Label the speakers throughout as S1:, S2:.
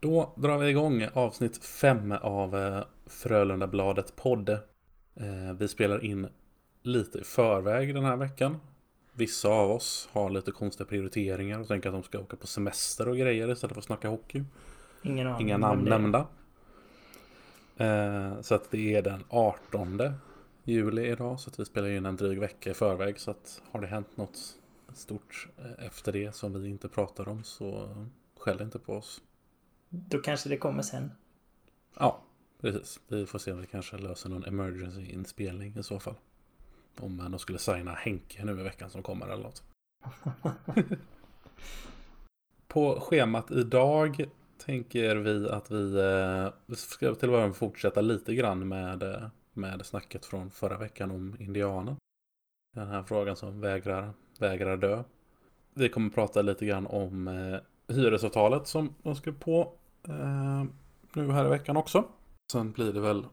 S1: Då drar vi igång avsnitt 5 av eh, Frölundabladet podd. Eh, vi spelar in lite i förväg den här veckan. Vissa av oss har lite konstiga prioriteringar och tänker att de ska åka på semester och grejer istället för att snacka hockey.
S2: Ingen aning.
S1: Inga namn nämnda. Eh, så att det är den 18 juli idag. Så att vi spelar in en dryg vecka i förväg. Så att har det hänt något stort efter det som vi inte pratar om så skäll inte på oss.
S2: Då kanske det kommer sen.
S1: Ja, precis. Vi får se om vi kanske löser någon emergency-inspelning i så fall. Om de skulle signa Henke nu i veckan som kommer eller något. På schemat idag tänker vi att vi, eh, vi ska till och med fortsätta lite grann med, eh, med snacket från förra veckan om indianen. Den här frågan som vägrar, vägrar dö. Vi kommer prata lite grann om eh, hyresavtalet som de skrev på eh, nu här i veckan också. Sen blir det väl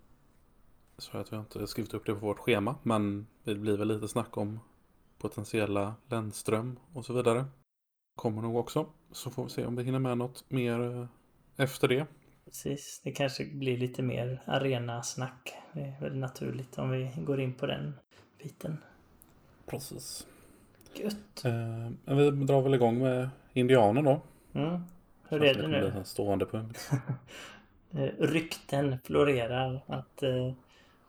S1: så att vi inte skrivit upp det på vårt schema. Men det blir väl lite snack om potentiella Lennström och så vidare. Kommer nog också. Så får vi se om vi hinner med något mer eh, efter det.
S2: Precis, det kanske blir lite mer arenasnack. Det är väl naturligt om vi går in på den biten.
S1: Precis.
S2: Gött.
S1: Eh, vi drar väl igång med Indianen då.
S2: Mm. Hur är det nu?
S1: En stående punkt.
S2: Eh, rykten florerar att eh,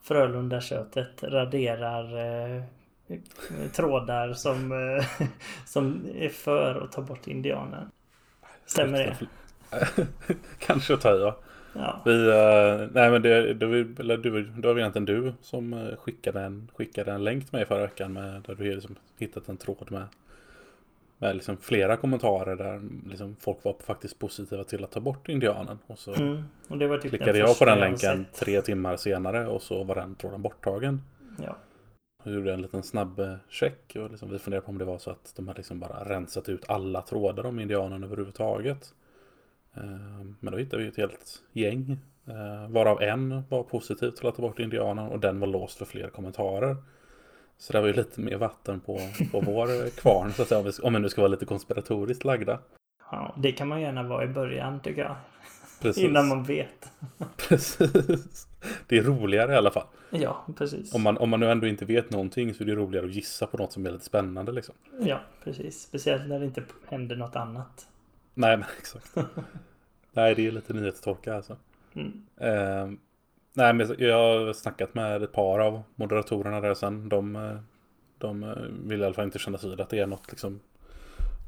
S2: Frölunda-köttet raderar eh, trådar som, eh, som är för att ta bort indianen. Stämmer det?
S1: Kanske att ta i, ja.
S2: ja.
S1: Vi, uh, nej men det, det, eller du, det var egentligen du som eh, skickade en, skickade en länk till mig förra veckan med, där du liksom hittat en tråd med med liksom flera kommentarer där liksom folk var faktiskt positiva till att ta bort indianen. Och så
S2: mm. och det var typ
S1: klickade jag på den länken tre timmar senare och så var den tråden borttagen.
S2: Ja.
S1: Jag gjorde en liten snabb eh, check och liksom vi funderade på om det var så att de hade liksom bara rensat ut alla trådar om indianen överhuvudtaget. Eh, men då hittade vi ett helt gäng. Eh, varav en var positiv till att ta bort indianen och den var låst för fler kommentarer. Så det var ju lite mer vatten på, på vår kvarn så att säga, om vi nu ska vara lite konspiratoriskt lagda.
S2: Ja, det kan man gärna vara i början tycker jag. Precis. Innan man vet.
S1: precis. Det är roligare i alla fall.
S2: Ja, precis.
S1: Om man, om man nu ändå inte vet någonting så är det roligare att gissa på något som är lite spännande liksom.
S2: Ja, precis. Speciellt när det inte händer något annat.
S1: Nej, men exakt. Nej, det är lite nyhetstorka alltså.
S2: Mm.
S1: Eh, Nej, men jag har snackat med ett par av moderatorerna där sen. De, eh, de vill i alla fall inte kännas vid att det är något, liksom,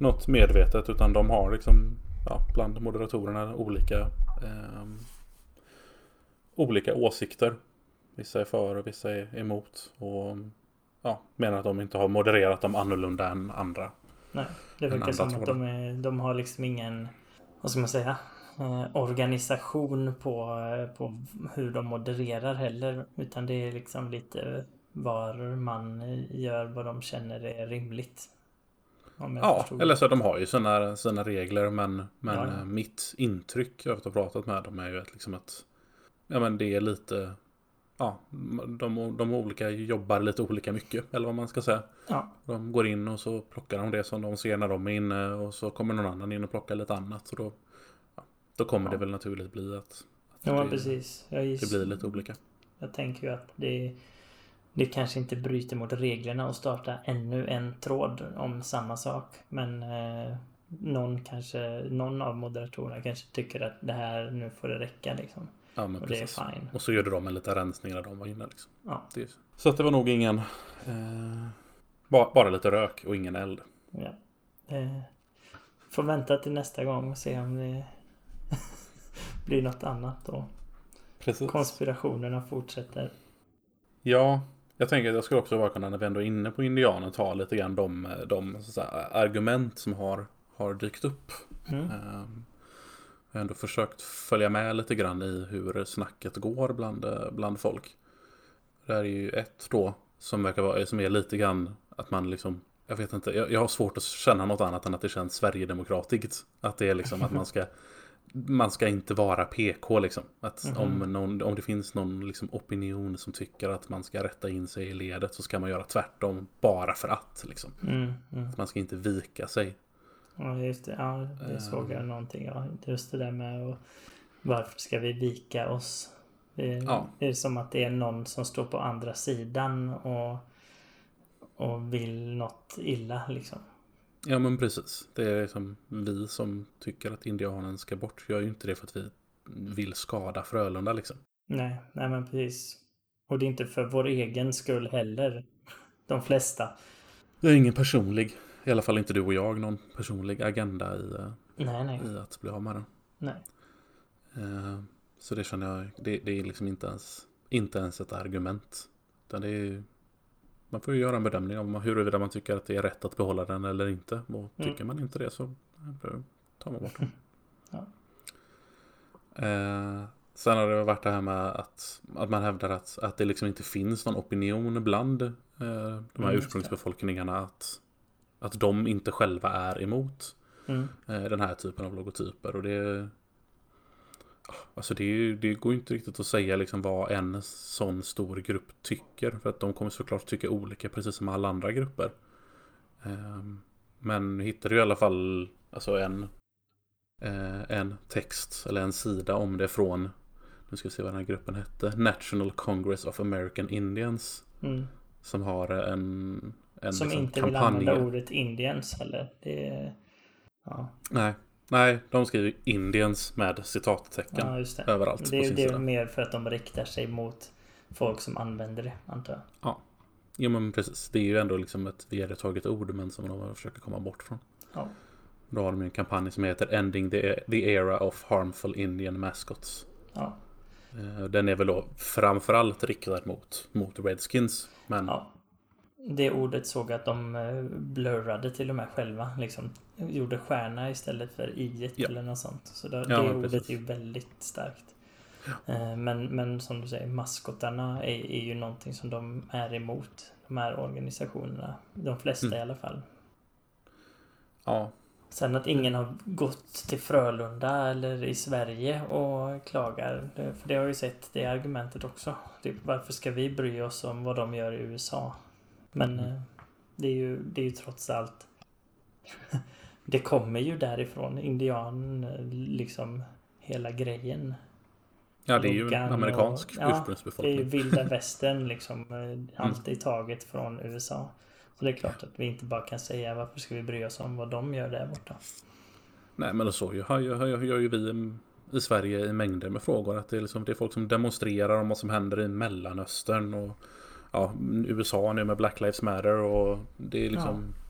S1: något medvetet. Utan de har liksom, ja, bland moderatorerna olika, eh, olika åsikter. Vissa är för och vissa är emot. Och ja, menar att de inte har modererat dem annorlunda än andra.
S2: Nej, det verkar som att de, är, de har liksom ingen, vad ska man säga, Eh, organisation på, eh, på hur de modererar heller. Utan det är liksom lite var man gör vad de känner är rimligt.
S1: Ja, eller så de har ju sina, sina regler men, men ja. Eh, mitt intryck efter att ha pratat med dem är ju att, liksom att ja, men det är lite ja, de, de olika jobbar lite olika mycket eller vad man ska säga.
S2: Ja.
S1: De går in och så plockar de det som de ser när de är inne och så kommer någon annan in och plockar lite annat. Så då då kommer ja. det väl naturligt bli att, att
S2: ja,
S1: det,
S2: precis.
S1: det blir lite olika.
S2: Jag tänker ju att det, det kanske inte bryter mot reglerna att starta ännu en tråd om samma sak. Men eh, någon kanske, någon av moderatorerna kanske tycker att det här, nu får det räcka liksom.
S1: Ja, men
S2: och
S1: precis.
S2: det är fine.
S1: Och så gjorde de en liten rensning när de var inne liksom.
S2: Ja.
S1: Det, så att det var nog ingen, eh, bara, bara lite rök och ingen eld.
S2: Ja. Eh, får vänta till nästa gång och se om det blir något annat och
S1: Precis.
S2: konspirationerna fortsätter.
S1: Ja, jag tänker att jag skulle också bara kunna, när vi ändå är inne på indianer, ta lite grann de, de säga, argument som har, har dykt upp.
S2: Mm.
S1: Um, jag har ändå försökt följa med lite grann i hur snacket går bland, bland folk. Det här är ju ett då som verkar vara, som är lite grann att man liksom jag vet inte, jag, jag har svårt att känna något annat än att det känns sverigedemokratiskt. Att det är liksom att man ska man ska inte vara PK liksom. Att mm -hmm. om, någon, om det finns någon liksom opinion som tycker att man ska rätta in sig i ledet så ska man göra tvärtom bara för att. Liksom.
S2: Mm, mm.
S1: Att man ska inte vika sig.
S2: Ja, just det. Ja, det såg jag någonting. Ja, just det där med och varför ska vi vika oss? Det är, ja. det är som att det är någon som står på andra sidan och, och vill något illa liksom.
S1: Ja men precis. Det är liksom vi som tycker att indianen ska bort. Jag gör ju inte det för att vi vill skada Frölunda liksom.
S2: Nej, nej men precis. Och det är inte för vår egen skull heller. De flesta.
S1: Jag är ingen personlig, i alla fall inte du och jag, någon personlig agenda i, eh,
S2: nej, nej.
S1: i att bli av med den.
S2: Nej.
S1: Uh, så det känner jag, det, det, är liksom inte ens, inte ens ett argument. Utan det är, man får ju göra en bedömning om huruvida man tycker att det är rätt att behålla den eller inte. Och mm. tycker man inte det så tar man bort den. ja. uh, Sen har det varit det här med att, att man hävdar att, att det liksom inte finns någon opinion bland eh, de här mm, ursprungsbefolkningarna att, att de inte själva är emot mm. eh, den här typen av logotyper. Och det, alltså det, det går inte riktigt att säga liksom vad en sån stor grupp tycker. För att de kommer såklart tycka olika precis som alla andra grupper. Eh, men vi hittade ju i alla fall alltså en, eh, en text eller en sida om det från nu ska vi se vad den här gruppen hette, National Congress of American Indians. Mm. Som har en, en
S2: Som liksom inte kampanj. vill använda ordet Indians heller. Det ja.
S1: Nej, nej, de skriver Indians med citattecken ja, just det. överallt.
S2: Det, det är mer för att de riktar sig mot folk som använder det, antar jag.
S1: Ja, jo men precis. Det är ju ändå liksom ett vedertaget ord men som de försöker komma bort från.
S2: Ja.
S1: Då har de en kampanj som heter Ending the, the Era of Harmful Indian Mascots.
S2: Ja.
S1: Eh, den är väl då framförallt riktad mot, mot Redskins. Men... Ja.
S2: Det ordet såg att de eh, blurrade till och med själva. Liksom, gjorde stjärna istället för i ja. eller något sånt. Så det, ja, det ordet är ju väldigt starkt. Ja. Eh, men, men som du säger, maskotarna är, är ju någonting som de är emot. De här organisationerna. De flesta mm. i alla fall.
S1: Ja,
S2: Sen att ingen har gått till Frölunda eller i Sverige och klagar. För det har ju sett det argumentet också. Typ, varför ska vi bry oss om vad de gör i USA? Men mm. Eh, det är ju, det är ju trots allt. det kommer ju därifrån. Indian, liksom hela grejen.
S1: Ja, det är ju en amerikansk ursprungsbefolkning.
S2: Ja, det är ju vilda västern liksom. Eh, alltid mm. taget från USA. Så det är klart att vi inte bara kan säga varför ska vi bry oss om vad de gör där borta.
S1: Nej men så gör, gör, gör ju vi i Sverige i mängder med frågor. Att det är, liksom, det är folk som demonstrerar om vad som händer i Mellanöstern. Och ja, USA nu med Black Lives Matter. Och det är liksom ja.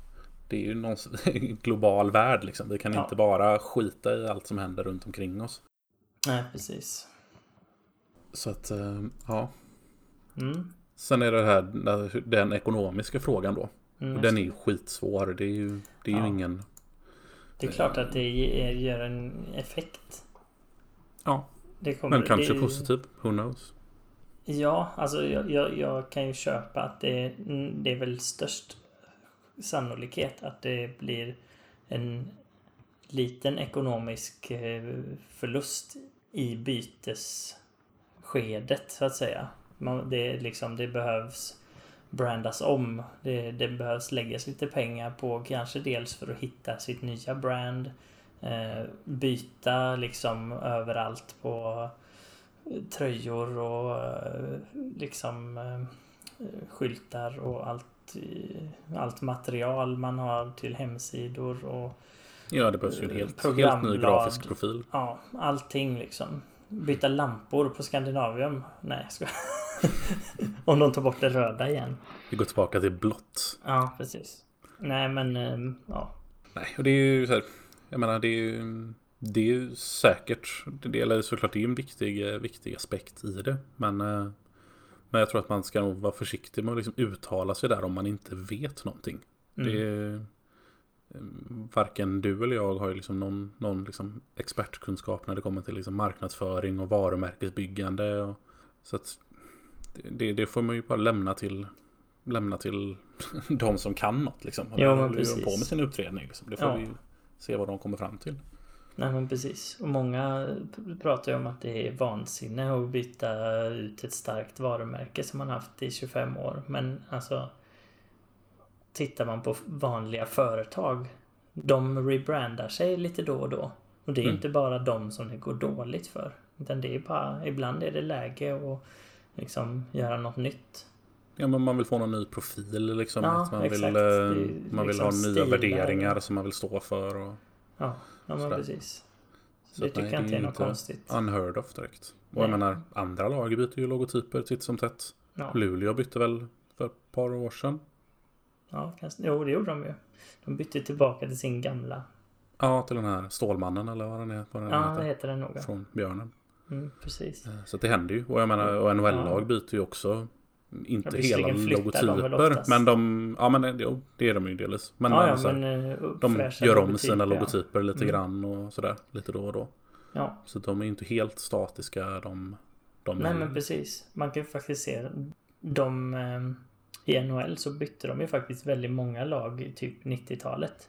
S1: Det är ju någon global värld liksom. Vi kan ja. inte bara skita i allt som händer runt omkring oss.
S2: Nej, precis.
S1: Så att, eh, ja.
S2: Mm.
S1: Sen är det här den ekonomiska frågan då. Mm, och den är ju skitsvår. Det är ju, det är ja. ju ingen...
S2: Det är klart att det ger en effekt.
S1: Ja. Kommer, Men kanske det... positiv. Who knows?
S2: Ja, alltså jag, jag, jag, kan ju köpa att det, mm, det är väl störst sannolikhet att det blir en liten ekonomisk eh, förlust i bytesskedet så att säga. Man, det, liksom, det behövs brandas om. Det, det behövs läggas lite pengar på kanske dels för att hitta sitt nya brand. Eh, byta liksom överallt på tröjor och eh, liksom eh, skyltar och allt, allt material man har till hemsidor och
S1: Ja, det behövs ju en helt, helt ny grafisk profil.
S2: Ja, allting liksom. Byta lampor på Skandinavium? Nej, ska Om de tar bort det röda igen.
S1: Vi går tillbaka till blått.
S2: Ja, precis. Nej, men ja.
S1: Nej, och det är ju så här. Jag menar, det är ju, det är ju säkert. Det är såklart det är en viktig, viktig aspekt i det. Men, eh, men jag tror att man ska nog vara försiktig med att liksom uttala sig där om man inte vet någonting. Mm. Det är, varken du eller jag har ju liksom någon, någon liksom expertkunskap när det kommer till liksom marknadsföring och varumärkesbyggande. Och, så att det, det, får man ju bara lämna till lämna till de som kan något liksom.
S2: Ja, men precis.
S1: på med sin utredning. Liksom. Det får ja. vi se vad de kommer fram till.
S2: Nej men precis. Och många pratar ju om att det är vansinne att byta ut ett starkt varumärke som man haft i 25 år. Men alltså Tittar man på vanliga företag de rebrandar sig lite då och då. Och det är mm. inte bara de som det går dåligt för. Utan det är bara, ibland är det läge att liksom göra något nytt.
S1: Ja men man vill få någon ny profil liksom. Ja, man exakt. vill, eh, man vill liksom ha nya stilar. värderingar som man vill stå för. Och
S2: ja, ja men precis. Så det tycker nej, jag inte är något konstigt.
S1: Unheard of direkt. Och nej. jag menar, andra lag byter ju logotyper titt som tätt. Ja. Luleå bytte väl för ett par år sedan.
S2: Ja, kanske. Jo, det gjorde de ju. De bytte tillbaka till sin gamla.
S1: Ja, till den här Stålmannen eller vad den, är, vad
S2: den ja, heter. Ja, det heter den nog.
S1: Från Björnen.
S2: Mm, precis. Eh,
S1: så det händer ju. Och jag menar, och NHL-lag ja. byter ju också. Inte ja, hela logotyper. Men de, ja men det, det är de ju delvis. Men, ja, ja, så men eh, de gör om sina logotyper lite mm. grann och sådär. Lite då och då.
S2: Ja.
S1: Så de är inte helt statiska de. de
S2: Nej men precis. Man kan ju faktiskt se de eh, i NHL så bytte de ju faktiskt väldigt många lag i typ 90-talet.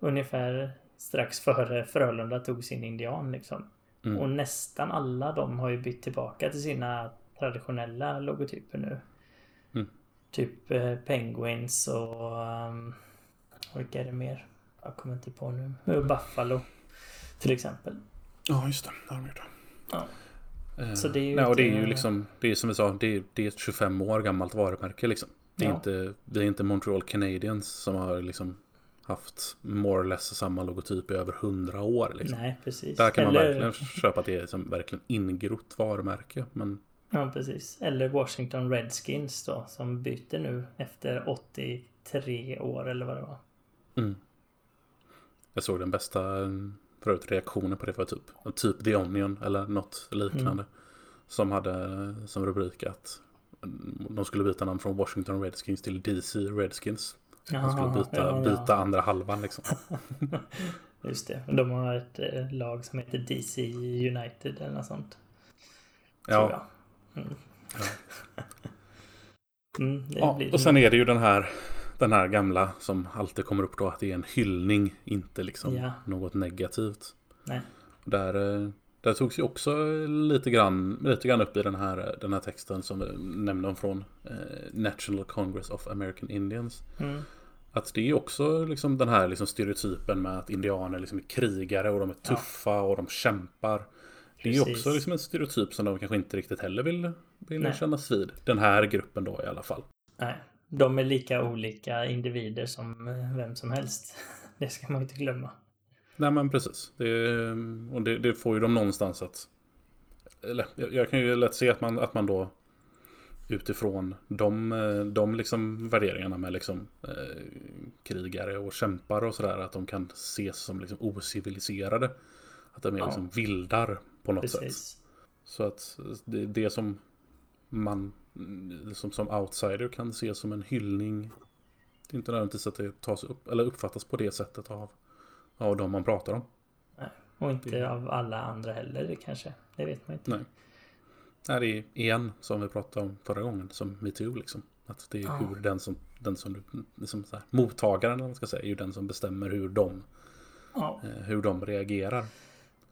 S2: Ungefär strax före Frölunda tog sin indian liksom. Mm. Och nästan alla de har ju bytt tillbaka till sina traditionella logotyper nu. Mm. Typ eh, Penguins och... Um, vilka är det mer? Jag kommer inte på nu. Buffalo. Till exempel.
S1: Ja, just det. Det har de gjort.
S2: Ja.
S1: Eh, så det är ju, nej, och det är ju liksom, det är som vi sa, det är, det är ett 25 år gammalt varumärke liksom. Det är, ja. inte, det är inte Montreal Canadiens som har liksom haft more or less samma logotyp i över 100 år. Liksom.
S2: Nej, precis.
S1: Där kan man Eller... verkligen köpa att det är som verkligen ingrott varumärke. Men...
S2: Ja, precis. Eller Washington Redskins då, som byter nu efter 83 år eller vad det var.
S1: Mm. Jag såg den bästa förut reaktionen på det var typ, typ The Onion eller något liknande. Mm. Som hade som rubrik att de skulle byta namn från Washington Redskins till DC Redskins. De skulle byta, ja, ja. byta andra halvan liksom.
S2: Just det. De har ett eh, lag som heter DC United eller något sånt.
S1: Ja. Mm. ja. mm, ja och sen är det ju den här den här gamla som alltid kommer upp då att det är en hyllning, inte liksom ja. något negativt.
S2: Nej.
S1: Där, eh, där togs ju också lite grann, lite grann upp i den här, den här texten som vi nämnde om från eh, National Congress of American Indians.
S2: Mm.
S1: Att det är också liksom den här liksom stereotypen med att indianer liksom är krigare och de är tuffa ja. och de kämpar. Det är ju också liksom en stereotyp som de kanske inte riktigt heller vill, vill kännas vid. Den här gruppen då i alla fall.
S2: Nej, de är lika olika individer som eh, vem som helst. Det ska man inte glömma.
S1: Nej men precis. Det, och det, det får ju dem någonstans att... Eller jag, jag, kan ju lätt se att man, att man då utifrån de, eh, de liksom värderingarna med liksom, eh, krigare och kämpar och sådär. Att de kan ses som liksom ociviliserade. Att de är ja. liksom vildar på något Precis. sätt. Så att det, det som man som, som outsider kan ses som en hyllning. Det är inte nödvändigtvis att det tas upp eller uppfattas på det sättet av, av de man pratar om.
S2: Nej, och inte det... av alla andra heller kanske. Det vet man inte.
S1: Nej. Det är igen som vi pratade om förra gången, som metoo liksom. Att det är ja. hur den som, den som liksom så här, mottagaren man ska säga, är ju den som bestämmer hur de,
S2: ja.
S1: eh, hur de reagerar.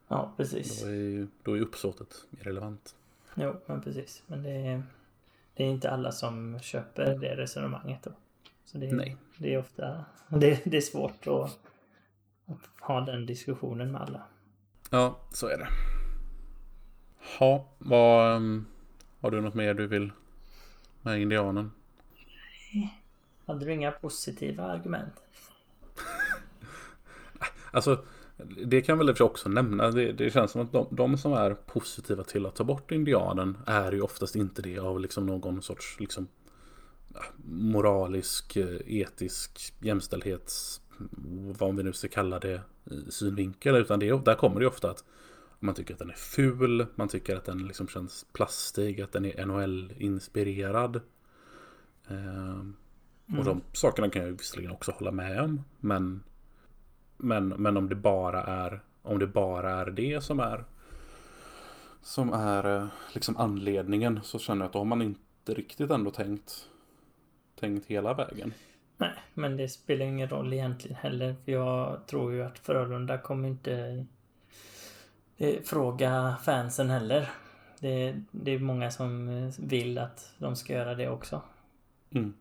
S2: Ja, precis.
S1: Då är ju då är uppsåtet irrelevant.
S2: Jo, men precis. Men det är, det är inte alla som köper det resonemanget då. Så det,
S1: Nej.
S2: det är ofta, det, det är svårt att, att ha den diskussionen med alla.
S1: Ja, så är det. Ha, vad, har du något mer du vill med indianen?
S2: Nej. Hade du inga positiva argument?
S1: alltså, det kan väl också nämna. Det, det känns som att de, de, som är positiva till att ta bort indianen är ju oftast inte det av liksom någon sorts liksom, moralisk, eh, etisk, jämställdhets, vad vi nu ska kalla det, synvinkel. Utan det, där kommer det ofta att man tycker att den är ful, man tycker att den liksom känns plastig, att den är NHL-inspirerad. Eh, mm. Och de sakerna kan jag visserligen också hålla med om. Men, men, men om det bara är om det bara är det som är som är eh, liksom anledningen så känner jag att då har man inte riktigt ändå tänkt tänkt hela vägen.
S2: Nej, men det spelar ingen roll egentligen heller. För jag tror ju att Frölunda kommer inte eh, fråga fansen heller. Det, det, är många som eh, vill att de ska göra det också.
S1: Mm.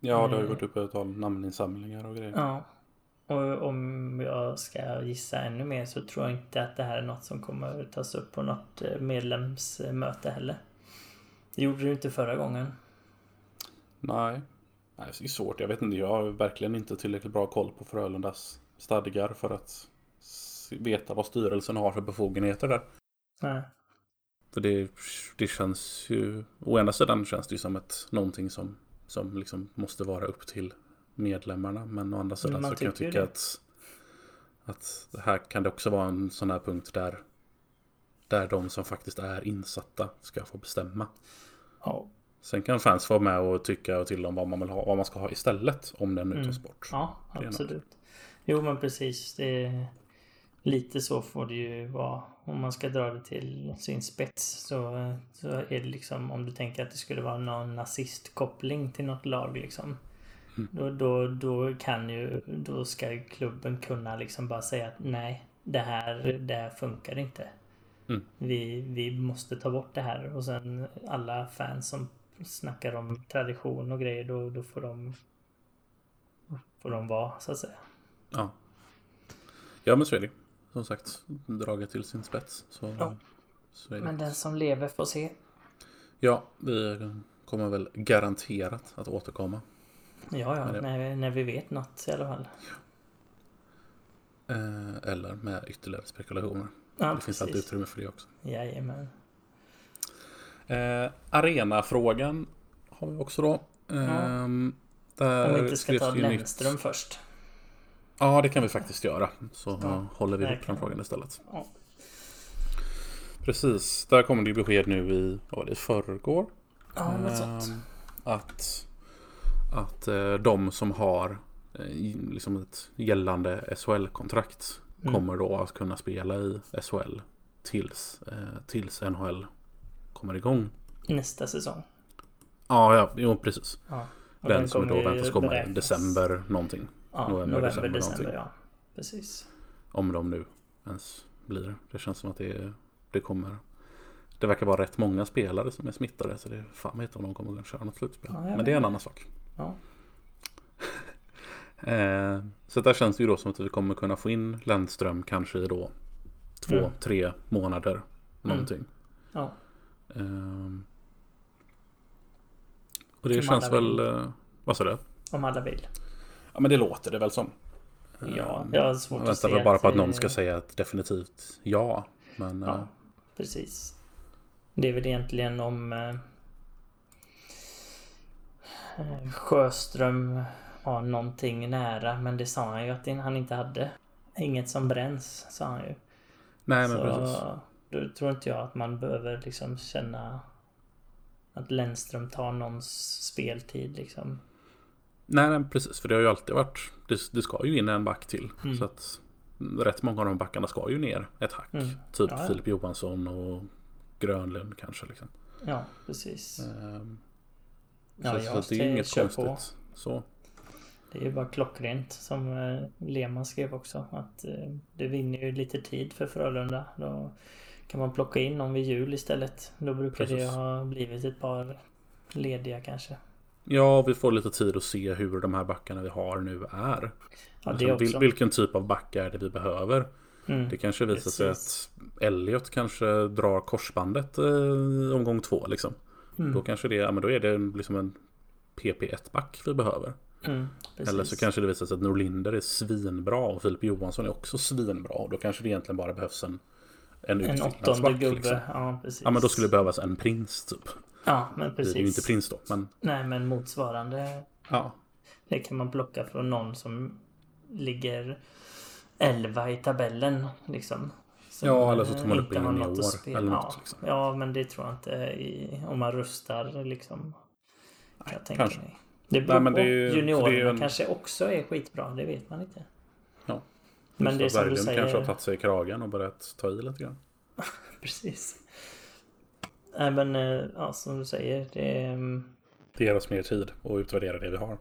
S1: Ja, det har ju gått upp ett antal namninsamlingar och grejer.
S2: Ja. Och om jag ska gissa ännu mer så tror jag inte att det här är något som kommer tas upp på något eh, medlemsmöte heller. Det gjorde det inte förra gången.
S1: Nej. Nej, det är svårt. Jag vet inte. Jag har verkligen inte tillräckligt bra koll på Frölundas stadgar för att veta vad styrelsen har för befogenheter där.
S2: Nej.
S1: För det, det känns ju, å ena sidan känns det ju som ett någonting som, som liksom måste vara upp till medlemmarna. Men å andra sidan så kan jag tycka det. att, att här kan det också vara en sån här punkt där, där de som faktiskt är insatta ska få bestämma.
S2: Ja.
S1: Sen kan fans vara med och tycka och till om vad man vill ha, vad man ska ha istället om den nu tas mm. bort.
S2: Ja, absolut. Jo, men precis. Det, lite så får det ju vara. Om man ska dra det till sin spets så, så är det liksom om du tänker att det skulle vara någon nazistkoppling till något lag liksom. Mm. Då, då, då kan ju, då ska klubben kunna liksom bara säga att nej, det här, det här funkar inte.
S1: Mm.
S2: Vi, vi måste ta bort det här och sen alla fans som snackar om tradition och grejer då, då får de får de vara så att säga.
S1: Ja. Ja men så är det. Som sagt, draget till sin spets. Så,
S2: ja. så Men den som lever får se.
S1: Ja, vi kommer väl garanterat att återkomma.
S2: Ja, ja, när, när vi vet något i alla fall.
S1: Eh, eller med ytterligare spekulationer. Ja, det precis. finns alltid utrymme för det också.
S2: Jajamän.
S1: Eh, arenafrågan har vi också då. Eh,
S2: ja. Om vi inte ska ta Lennström först.
S1: Ja, det kan vi faktiskt göra. Så ja, håller vi upp den frågan istället.
S2: Ja.
S1: Precis, där kommer det besked nu i, vad var det, förrgår?
S2: Ja, något sånt.
S1: Ehm, att, att eh, de som har eh, liksom ett gällande SHL-kontrakt mm. kommer då att kunna spela i SHL tills, eh, tills NHL kommer igång.
S2: Nästa säsong.
S1: Ja, ja jo, precis.
S2: Ja.
S1: Den, den som då väntas komma i december någonting.
S2: Ja, november, november december, december ja. Precis.
S1: Om de nu ens blir det. Det känns som att det, det kommer. Det verkar vara rätt många spelare som är smittade. Så det är fan vet om de kommer att köra något slutspel. Ja, Men det är en annan sak.
S2: Ja.
S1: eh, så där känns det ju då som att vi kommer kunna få in Lennström kanske i då två, mm. tre månader. Någonting. Mm.
S2: Ja.
S1: Eh, och det Om känns väl... Eh, vad sa du?
S2: Om alla vill.
S1: Ja men det låter det väl som.
S2: Ja, jag har svårt
S1: jag att se väl bara på att någon ska säga ett definitivt ja. Men,
S2: ja, äh... precis. Det är väl egentligen om äh, Sjöström har någonting nära. Men det sa han ju att han inte hade. Inget som bränns, sa han ju.
S1: Nej, men Så, precis.
S2: Då tror inte jag att man behöver liksom känna att Lennström tar någons speltid liksom.
S1: Nej, nej, precis. För det har ju alltid varit. Det, det ska ju in en back till. Mm. Så att rätt många av de backarna ska ju ner ett hack. Mm. Typ ja, ja. Filip Johansson och Grönlund kanske. Liksom.
S2: Ja, precis.
S1: Ehm, ja, så, så det är inget konstigt. På. Så.
S2: Det är ju bara klockrent som eh, Lehmann skrev också. Att eh, det vinner ju lite tid för Frölunda. Då kan man plocka in någon vid jul istället. Då brukar Precis. det ha blivit ett par lediga kanske.
S1: Ja, vi får lite tid att se hur de här backarna vi har nu är. Ja, det liksom, vilken typ av back är det vi behöver? Mm, det kanske visar precis. sig att Elliot kanske drar korsbandet eh, omgång två. Liksom. Mm. Då kanske det, ja, men då är det liksom en PP1-back vi behöver.
S2: Mm,
S1: Eller så kanske det visar sig att Norlinder är svinbra och Filip Johansson är också svinbra. Då kanske det egentligen bara behövs en en, en åttonde gubbe. Liksom.
S2: Ja, precis.
S1: Ja, men då skulle det behövas en prins typ.
S2: Ja, men precis.
S1: Det är ju inte prins då, men...
S2: Nej, men motsvarande.
S1: Ja.
S2: Det kan man plocka från någon som ligger 11 i tabellen, liksom.
S1: Ja, eller så tar man upp en junior eller något.
S2: Ja, liksom. ja, men det tror jag inte i, om man rustar liksom.
S1: Nej, kanske.
S2: Mig. Det beror Nej, men det är, Juniorerna det är en... kanske också är skitbra, det vet man inte.
S1: Ja.
S2: Men det är som du säger.
S1: kanske har tagit sig i kragen och börjat ta i lite grann.
S2: Precis. Nej men eh, ja, som du säger. Det, mm,
S1: det ger oss mer tid att utvärdera det vi har.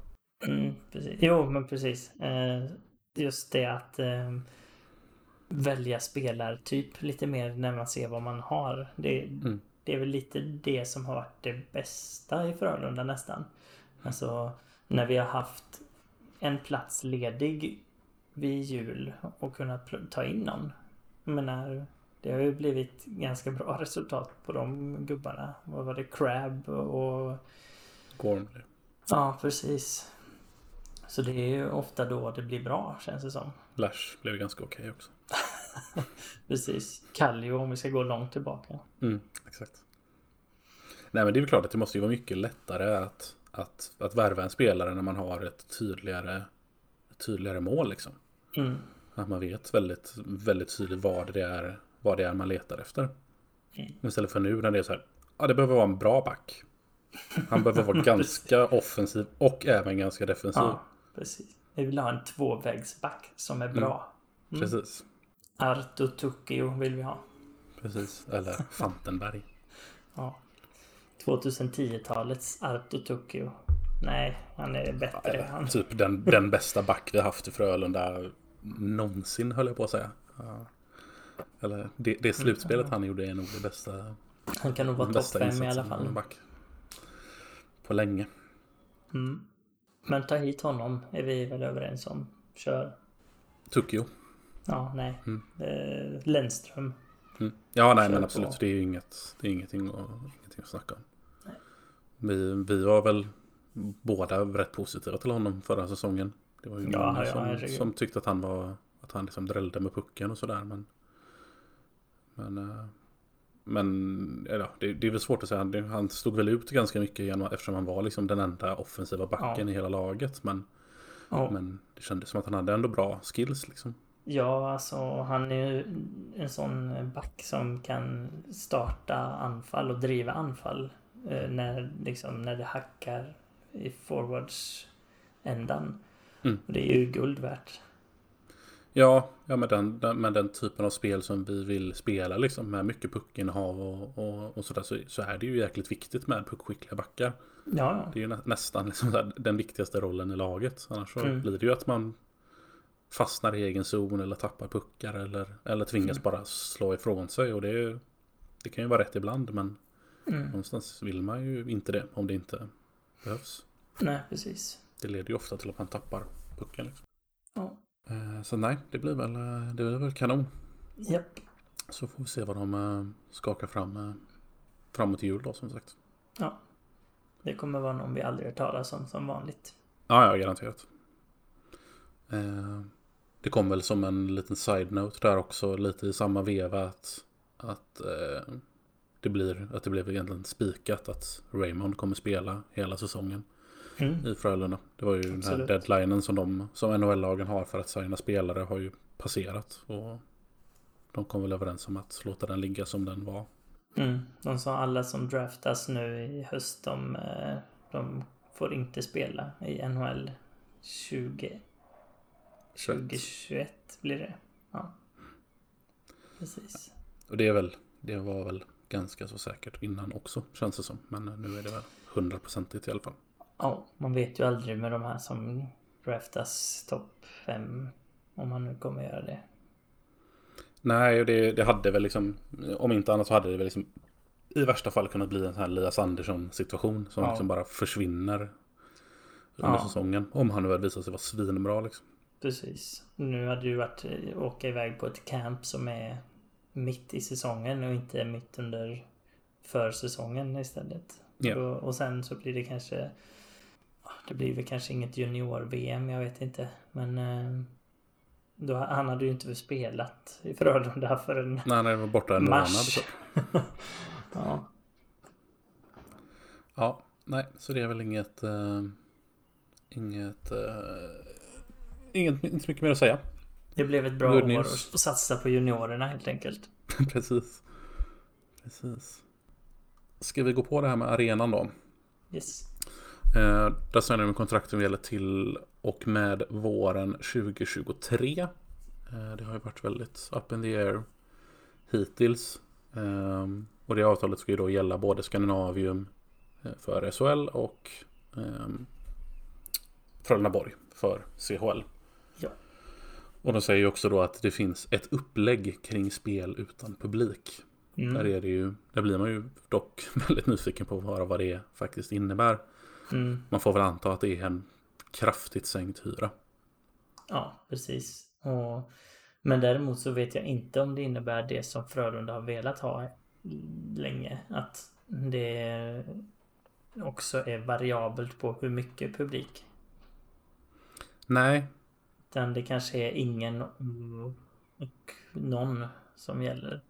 S2: Mm, precis. Jo men precis. Eh, just det att eh, välja spelartyp lite mer när man ser vad man har. Det, mm. det är väl lite det som har varit det bästa i Frölunda nästan. Alltså när vi har haft en plats ledig vid jul och kunna ta in någon. Jag menar, det har ju blivit ganska bra resultat på de gubbarna. Vad var det? Crab och...
S1: Gormley.
S2: Ja, precis. Så det är ju ofta då det blir bra, känns det som.
S1: Lash blev ganska okej okay också.
S2: precis. Kallio om vi ska gå långt tillbaka.
S1: Mm, exakt. Nej men det är väl klart att det måste ju vara mycket lättare att, att, att värva en spelare när man har ett tydligare, tydligare mål liksom.
S2: Mm.
S1: Att man vet väldigt, väldigt tydligt vad det är, vad det är man letar efter. Mm. Istället för nu när det är så här, ja det behöver vara en bra back. Han behöver vara ganska offensiv och även ganska defensiv. Ja,
S2: precis. Vi vill ha en tvåvägsback som är bra.
S1: Mm. Precis.
S2: Arto Tukio vill vi ha.
S1: Precis, eller Fantenberg.
S2: ja. 2010-talets Arto Tukio. Nej, han är bättre. Ja, han...
S1: Typ den, den bästa back vi haft i Frölunda någonsin höll jag på att säga. Ja. Eller det, det slutspelet han gjorde är nog det bästa.
S2: Han kan nog vara topp 5 i alla fall.
S1: Back. På länge.
S2: Mm. Men ta hit honom är vi väl överens om. Kör.
S1: Tukio.
S2: Ja, nej. Mm. Eh, Lennström.
S1: Mm. Ja, nej, Kör men absolut. På. Det är ju inget, det är ingenting, att, ingenting att snacka om. Vi, vi var väl båda rätt positiva till honom förra säsongen. Det var ju ja, många som, ja, som, tyckte att han var att han liksom drällde med pucken och sådär. Men, men, eh, men ja, det, det är väl svårt att säga. Han stod väl ut ganska mycket genom, eftersom han var liksom den enda offensiva backen ja. i hela laget. Men, men det kändes som att han hade ändå bra skills liksom.
S2: Ja, alltså han är ju en sån back som kan starta anfall och driva anfall. Eh, när, liksom, när det hackar i forwards ändan. Mm. Och det är ju guld värt.
S1: Ja, ja med, den, med den typen av spel som vi vill spela liksom med mycket puckinnehav och, och, och sådär så, så är det ju jäkligt viktigt med puckskickliga backar.
S2: Ja.
S1: Det är ju nä, nästan liksom den viktigaste rollen i laget. Annars så mm. blir det ju att man fastnar i egen zon eller tappar puckar eller, eller tvingas mm. bara slå ifrån sig. Och det, det kan ju vara rätt ibland men mm. någonstans vill man ju inte det om det inte behövs.
S2: Nej, precis.
S1: Det leder ju ofta till att man tappar pucken. Liksom.
S2: Ja.
S1: Eh, så nej, det blir väl, eh, det blir väl kanon.
S2: Japp.
S1: Så får vi se vad de eh, skakar fram framåt jul då som sagt.
S2: Ja. Det kommer vara någon vi aldrig hört talas om som vanligt.
S1: Ja, ja, garanterat. Det kom väl som en liten side-note där också, lite i samma veva att, att det blir, att det blev egentligen spikat att Raymond kommer spela hela säsongen mm. i Frölunda. Det var ju Absolut. den här deadlinen som, de, som NHL-lagen har för att signa spelare har ju passerat. Och de kom väl överens om att låta den ligga som den var.
S2: Mm. De sa alla som draftas nu i höst, de, eh, de får inte spela i NHL 20, 2021 blir det. Ja. Precis.
S1: Och det är väl, det var väl ganska så säkert innan också känns det som. Men nu är det väl hundraprocentigt i alla fall.
S2: Ja, man vet ju aldrig med de här som draftas topp 5 om man nu kommer göra det.
S1: Nej, det, det hade väl liksom, om inte annat så hade det väl liksom i värsta fall kunnat bli en sån här Elias Andersson situation som ja. liksom bara försvinner under ja. säsongen. Om han nu hade visat sig vara svinbra liksom.
S2: Precis. Nu hade ju varit åka iväg på ett camp som är mitt i säsongen och inte mitt under försäsongen istället. Yeah. Och, och sen så blir det kanske det blir väl kanske inget junior-VM, jag vet inte. Men eh, då, han hade ju inte spelat i Frölunda förrän
S1: Nej, han var borta en mars.
S2: månad. ja.
S1: Ja, nej, så det är väl inget... Uh, inget... Uh, inget, inte mycket mer att säga.
S2: Det blev ett bra Good år news. att satsa på juniorerna helt enkelt.
S1: Precis. Precis. Ska vi gå på det här med arenan då?
S2: Yes.
S1: Eh, där signar de kontrakten gäller till och med våren 2023. Eh, det har ju varit väldigt up in the air hittills. Eh, och det avtalet ska ju då gälla både Skandinavium eh, för SHL och eh, Frölundaborg för CHL. Och de säger ju också då att det finns ett upplägg kring spel utan publik. Mm. Där, är det ju, där blir man ju dock väldigt nyfiken på att höra vad det faktiskt innebär.
S2: Mm.
S1: Man får väl anta att det är en kraftigt sänkt hyra.
S2: Ja, precis. Och, men däremot så vet jag inte om det innebär det som Frölunda har velat ha länge. Att det också är variabelt på hur mycket publik.
S1: Nej.
S2: Utan det kanske är ingen och någon som gäller.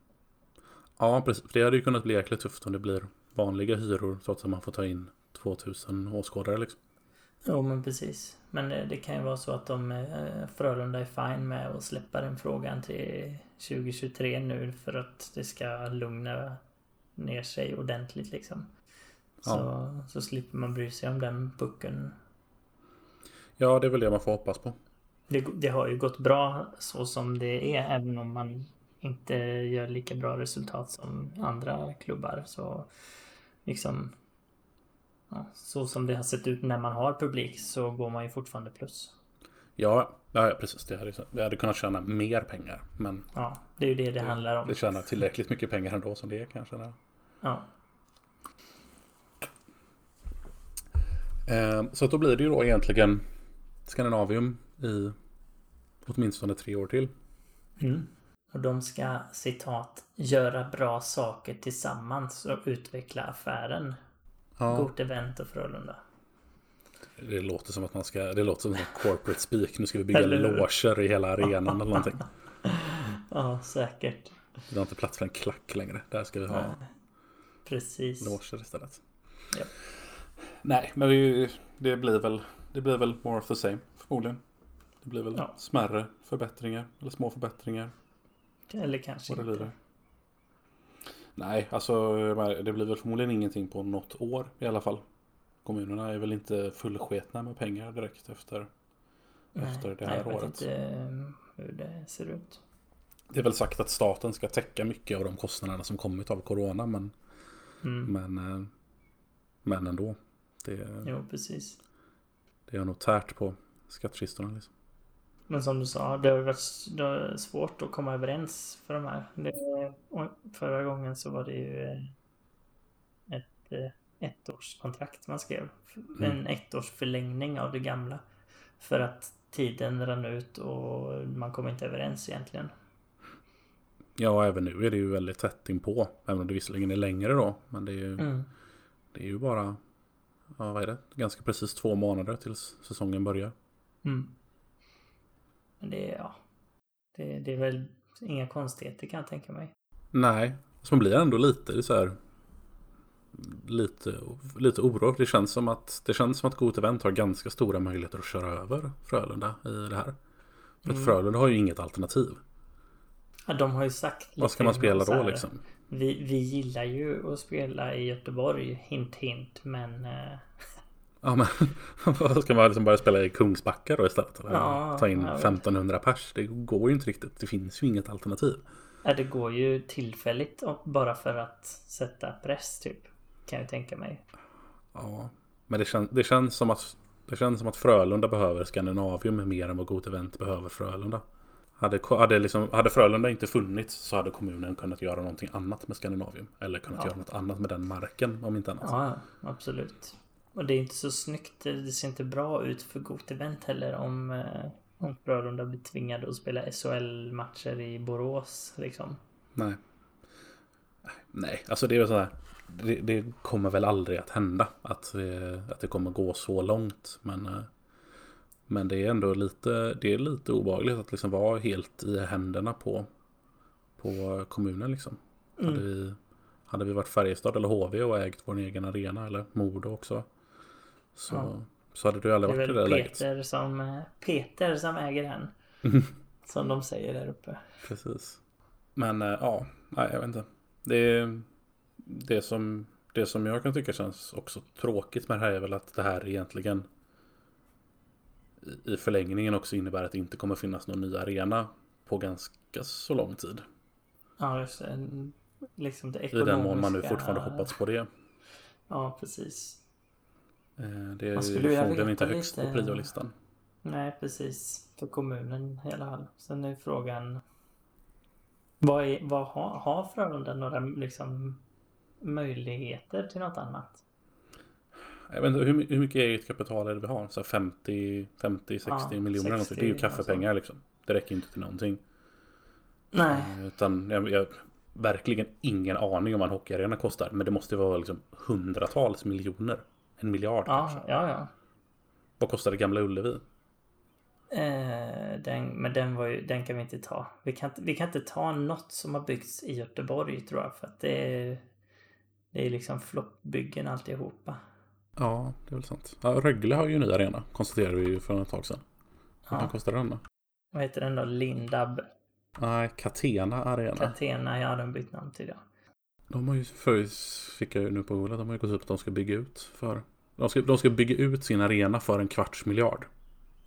S1: Ja, precis. Det hade ju kunnat bli jäkligt tufft om det blir vanliga hyror trots att man får ta in 2000 åskådare liksom.
S2: Jo, men precis. Men det, det kan ju vara så att de eh, Frölunda är fine med att släppa den frågan till 2023 nu för att det ska lugna ner sig ordentligt liksom. Så, ja. så slipper man bry sig om den pucken.
S1: Ja, det är väl det man får hoppas på.
S2: Det, det har ju gått bra så som det är, även om man inte gör lika bra resultat som andra klubbar. Så liksom ja, så som det har sett ut när man har publik så går man ju fortfarande plus.
S1: Ja, ja precis. Det hade, det hade kunnat tjäna mer pengar. Men
S2: ja, det är ju det det, det handlar om.
S1: Det tjänar tillräckligt mycket pengar ändå som det är kanske. Där.
S2: Ja.
S1: Eh, så då blir det ju då egentligen Skandinavium i åtminstone tre år till.
S2: Mm. Och de ska citat göra bra saker tillsammans och utveckla affären. Ja. Gott event och Frölunda.
S1: Det låter som att man ska, det låter som en corporate speak. Nu ska vi bygga loger i hela arenan eller någonting.
S2: Ja, säkert.
S1: Vi har inte plats för en klack längre. Där ska vi ha Nej.
S2: Precis.
S1: loger istället. Ja. Nej, men det, det, blir väl, det blir väl more of the same förmodligen. Det blir väl ja. smärre förbättringar eller små förbättringar.
S2: Eller kanske inte. Det
S1: Nej, alltså det blir väl förmodligen ingenting på något år i alla fall. Kommunerna är väl inte fullsketna med pengar direkt efter, nej, efter det här
S2: nej,
S1: året.
S2: Jag vet inte hur det ser ut.
S1: Det är väl sagt att staten ska täcka mycket av de kostnaderna som kommit av corona men, mm. men, eh, men ändå. Det,
S2: jo, precis.
S1: Det har nog tärt på skattkistorna liksom.
S2: Men som du sa, det har varit det har svårt att komma överens för de här. Det, förra gången så var det ju eh, ett eh, ettårskontrakt man skrev. Mm. En ettårsförlängning av det gamla. För att tiden rann ut och man kom inte överens egentligen.
S1: Ja, även nu är det ju väldigt tätt inpå. Även om det visserligen är längre då. Men det är ju, mm. det är ju bara, ja, vad är det? Ganska precis två månader tills säsongen börjar.
S2: Mm. Men det är, ja. Det, det är väl inga konstigheter kan jag tänka mig.
S1: Nej, man blir ändå lite så här. Lite, lite oro. Det känns som att det känns som att Got Event har ganska stora möjligheter att köra över Frölunda i det här. För att mm. Frölunda har ju inget alternativ.
S2: Ja, de har ju sagt.
S1: Vad ska man spela då liksom?
S2: Vi, vi gillar ju att spela i Göteborg, hint hint, men eh,
S1: Ja men ska man liksom börja spela i Kungsbacka då istället? Eller ja, ta in 1500 pers? Det går ju inte riktigt. Det finns ju inget alternativ.
S2: Ja, det går ju tillfälligt bara för att sätta press typ. Kan jag tänka mig.
S1: Ja, men det, kän det, känns som att det känns som att Frölunda behöver Skandinavium mer än vad Got Event behöver Frölunda. Hade, hade, liksom, hade Frölunda inte funnits så hade kommunen kunnat göra någonting annat med Skandinavium. Eller kunnat ja. göra något annat med den marken om inte annat.
S2: Ja, absolut. Och det är inte så snyggt. Det ser inte bra ut för Got Event heller om, eh, om Frölunda blir tvingade att spela SHL-matcher i Borås liksom.
S1: Nej. Nej, alltså det är väl så här. Det, det, kommer väl aldrig att hända att, att det kommer gå så långt. Men, eh, men det är ändå lite, det är lite obehagligt att liksom vara helt i händerna på, på kommunen liksom. Mm. Hade, vi, hade vi varit Färjestad eller HV och ägt vår egen arena eller Modo också. Så, ja. så hade du aldrig varit i det
S2: läget. Peter som, eh, Peter som äger den. som de säger där uppe.
S1: Precis. Men äh, ja, nej jag vet inte. Det, det, som, det som jag kan tycka känns också tråkigt med det här är väl att det här egentligen i förlängningen också innebär att det inte kommer finnas någon ny arena på ganska så lång tid.
S2: Ja, just det. Liksom det
S1: ekonomiska... I den mån man nu fortfarande hoppats på det.
S2: Ja, precis.
S1: Eh, det är inte högst lite... på priolistan.
S2: Nej, precis. För kommunen i alla fall. Sen är frågan. Vad, är, vad har, har Frölunda några liksom, möjligheter till något annat?
S1: Jag vet inte, hur, hur mycket eget kapital är det vi har? Så 50, 50 60 ja, miljoner 60, Det är ju kaffepengar liksom. Det räcker inte till någonting.
S2: Nej.
S1: Eh, utan jag, jag verkligen ingen aning om vad en hockeyarena kostar. Men det måste vara liksom hundratals miljoner. En miljard
S2: ja,
S1: kanske.
S2: Ja, ja.
S1: Vad kostade Gamla Ullevi?
S2: Eh, den, men den, var ju, den kan vi inte ta. Vi kan, vi kan inte ta något som har byggts i Göteborg tror jag. För att det är, det är liksom floppbyggen alltihopa.
S1: Ja, det är väl sant. Ja, Rögle har ju en ny arena, konstaterade vi ju för ett tag sedan. Vad ja. kostar den då?
S2: Vad heter den då? Lindab?
S1: Nej, Catena Arena.
S2: Catena, ja, de bytt namn till det.
S1: De har ju, förut fick jag ju nu på Google, de har ju gått upp att de ska bygga ut för... De ska, de ska bygga ut sin arena för en kvarts miljard.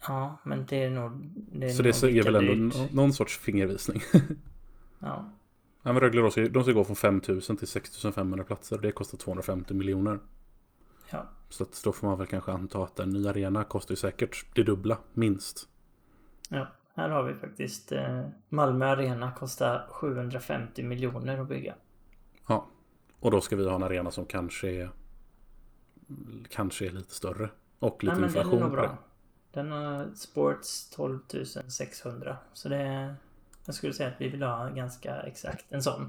S2: Ja, men det är nog... Det är
S1: Så det är väl ändå dyrt. någon sorts fingervisning.
S2: ja.
S1: Ja, men Rögle ska, de ska gå från 5000 till 6500 platser. Det kostar 250 miljoner.
S2: Ja.
S1: Så att då får man väl kanske anta att en ny arena kostar ju säkert det dubbla, minst.
S2: Ja, här har vi faktiskt eh, Malmö Arena kostar 750 miljoner att bygga.
S1: Ja, och då ska vi ha en arena som kanske är kanske är lite större. Och lite Nej, inflation den är bra.
S2: Den har Sports 12 600. Så det är, jag skulle säga att vi vill ha ganska exakt en sån.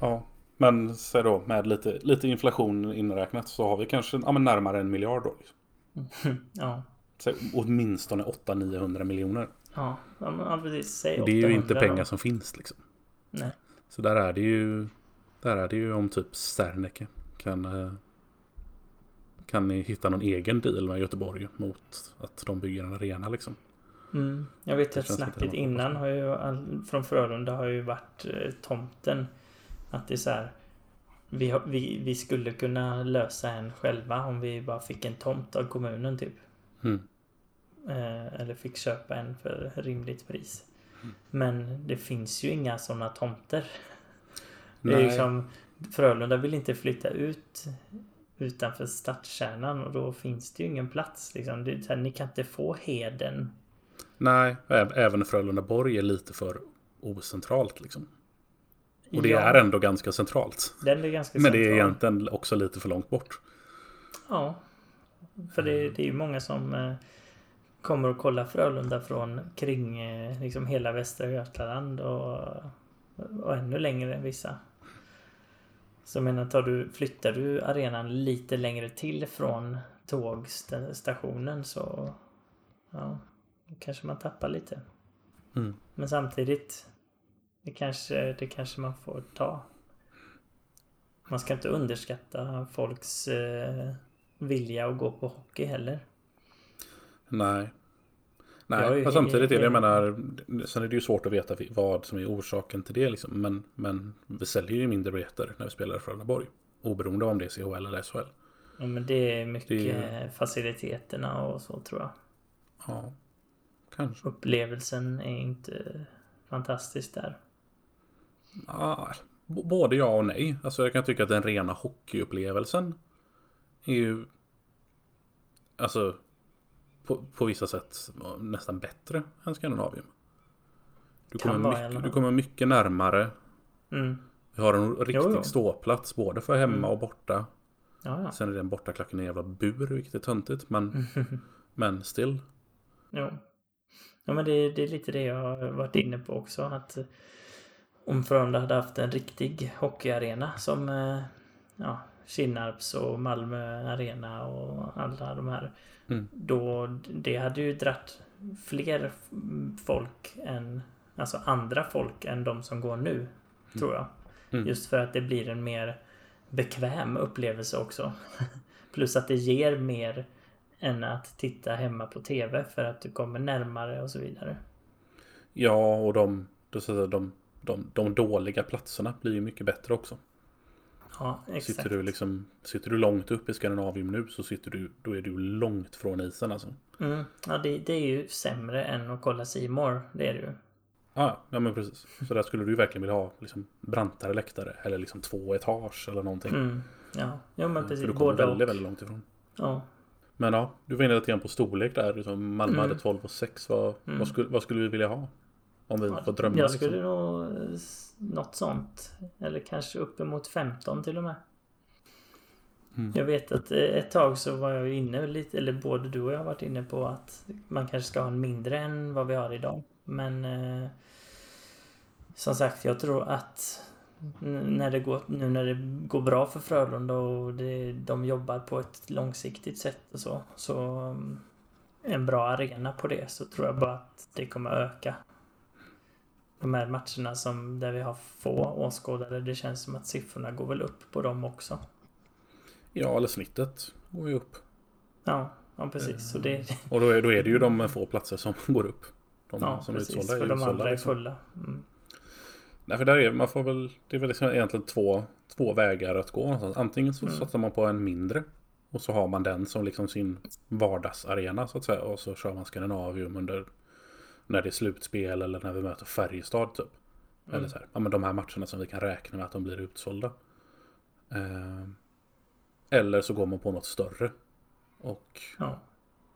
S1: Ja, men så då med lite, lite inflation inräknat så har vi kanske ja, men närmare en miljard då.
S2: Liksom. ja.
S1: Så åtminstone 800-900 miljoner.
S2: Ja, ja precis. Säg
S1: det är ju inte pengar då. som finns liksom.
S2: Nej.
S1: Så där är det ju. Där är det ju om typ Serneke kan eh, kan ni hitta någon egen deal med Göteborg mot att de bygger en arena liksom.
S2: Mm. Jag vet att snacket innan har ju, från Frölunda har ju varit eh, tomten. Att det är så här. Vi, har, vi, vi skulle kunna lösa en själva om vi bara fick en tomt av kommunen typ.
S1: Mm.
S2: Eh, eller fick köpa en för rimligt pris. Mm. Men det finns ju inga sådana tomter. Det är liksom, Frölunda vill inte flytta ut utanför stadskärnan och då finns det ju ingen plats. Liksom. Det, här, ni kan inte få Heden.
S1: Nej, även Frölundaborg är lite för ocentralt liksom. Och det ja. är ändå ganska centralt.
S2: Den är ganska
S1: Men central. det är egentligen också lite för långt bort.
S2: Ja. För det, det är ju många som eh, kommer och kollar Frölunda från kring eh, liksom hela Västra Götaland och, och ännu längre vissa. Så jag menar, tar du, flyttar du arenan lite längre till från tågstationen så ja, kanske man tappar lite.
S1: Mm.
S2: Men samtidigt, det kanske, det kanske man får ta. Man ska inte underskatta folks eh, vilja att gå på hockey heller.
S1: Nej, Nej, men samtidigt är det, jag menar, sen är det ju svårt att veta vad som är orsaken till det liksom. Men, men vi säljer ju mindre biljetter när vi spelar i Frölundaborg. Oberoende av om det är CHL eller SHL.
S2: Ja, men det är mycket det är... faciliteterna och så tror jag.
S1: Ja, kanske.
S2: Upplevelsen är inte fantastisk där.
S1: Ja, både ja och nej. Alltså jag kan tycka att den rena hockeyupplevelsen är ju... Alltså på, på vissa sätt nästan bättre än Skandinavium. Du kommer, mycket, du kommer mycket närmare.
S2: Mm.
S1: Vi har en riktig jo, jo. ståplats både för hemma mm. och borta.
S2: Ja, ja.
S1: Sen är den bortaklacken en jävla bur, vilket är töntigt. Men, men still.
S2: Jo. Ja, men det, det, är lite det jag har varit inne på också. Att om Frölunda hade haft en riktig hockeyarena som eh, ja, Kinnarps och Malmö Arena och alla de här.
S1: Mm.
S2: Då det hade ju dratt fler folk än Alltså andra folk än de som går nu. Mm. Tror jag. Mm. Just för att det blir en mer bekväm upplevelse också. Plus att det ger mer än att titta hemma på TV för att du kommer närmare och så vidare.
S1: Ja, och de, de, de, de, de dåliga platserna blir ju mycket bättre också.
S2: Ja, exakt.
S1: Sitter du, liksom, sitter du långt upp i Skandinavium nu så sitter du, då är du långt från isen alltså.
S2: Mm. Ja, det, det, är ju sämre än att kolla Simor. Det är det ju.
S1: Ja, ja men precis. Så där skulle du verkligen vilja ha liksom, brantare läktare. Eller liksom två etage eller någonting.
S2: Mm. Ja, ja men precis.
S1: För du kommer Båda väldigt, och... väldigt långt ifrån.
S2: Ja.
S1: Men ja, du var inne lite grann på storlek där. Liksom Malmö mm. hade 12 och 6. Vad, mm. vad, skulle, vad skulle vi vilja ha? Om vi får drömma.
S2: Jag skulle liksom. nog något sånt. Eller kanske uppemot 15 till och med. Mm. Jag vet att eh, ett tag så var jag inne lite, eller både du och jag har varit inne på att man kanske ska ha en mindre än vad vi har idag. Men eh, som sagt, jag tror att när det går, nu när det går bra för Frölunda och det, de jobbar på ett långsiktigt sätt och så, så mm, en bra arena på det så tror jag bara att det kommer öka. De här matcherna som där vi har få åskådare, det känns som att siffrorna går väl upp på dem också.
S1: Ja, eller snittet går ju upp.
S2: Ja, ja precis. Så det...
S1: Och då är, då är det ju de få platser som går upp.
S2: De ja, som precis. Är utsålda, för de andra är liksom. fulla. Mm.
S1: Nej, för där är, man får väl, det är väl liksom egentligen två, två vägar att gå. Någonstans. Antingen så mm. satsar man på en mindre. Och så har man den som liksom sin vardagsarena så att säga. Och så kör man Skandinavium under när det är slutspel eller när vi möter Färjestad typ. Mm. Eller så här, ja men de här matcherna som vi kan räkna med att de blir utsålda. Eh, eller så går man på något större. Och...
S2: Ja.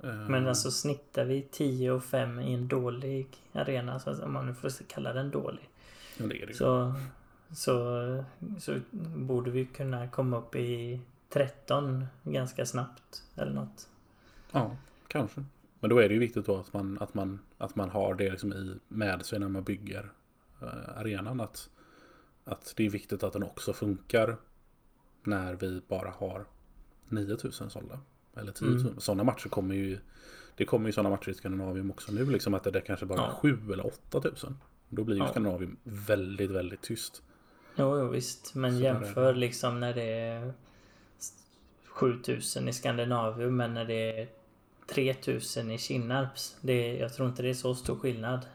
S2: Eh, men alltså snittar vi 10 och 5 i en dålig arena, så om man nu får kalla den dålig.
S1: Ja, det är det.
S2: Så, så, så borde vi kunna komma upp i 13 ganska snabbt eller något.
S1: Ja, kanske. Men då är det ju viktigt då att man, att man, att man har det liksom i, med sig när man bygger uh, arenan. Att, att det är viktigt att den också funkar när vi bara har 9000 sålda. Eller 10 000. Mm. Sådana matcher kommer ju Det kommer ju sådana matcher i Skandinavium också nu. Liksom att det är kanske bara ja. 7 eller 8000. Då blir ju ja. Skandinavium väldigt, väldigt tyst.
S2: Jo, jo visst. Men Så jämför liksom när det är 7000 i Skandinavium men när det är 3000 i Kinnarps. Det, jag tror inte det är så stor skillnad.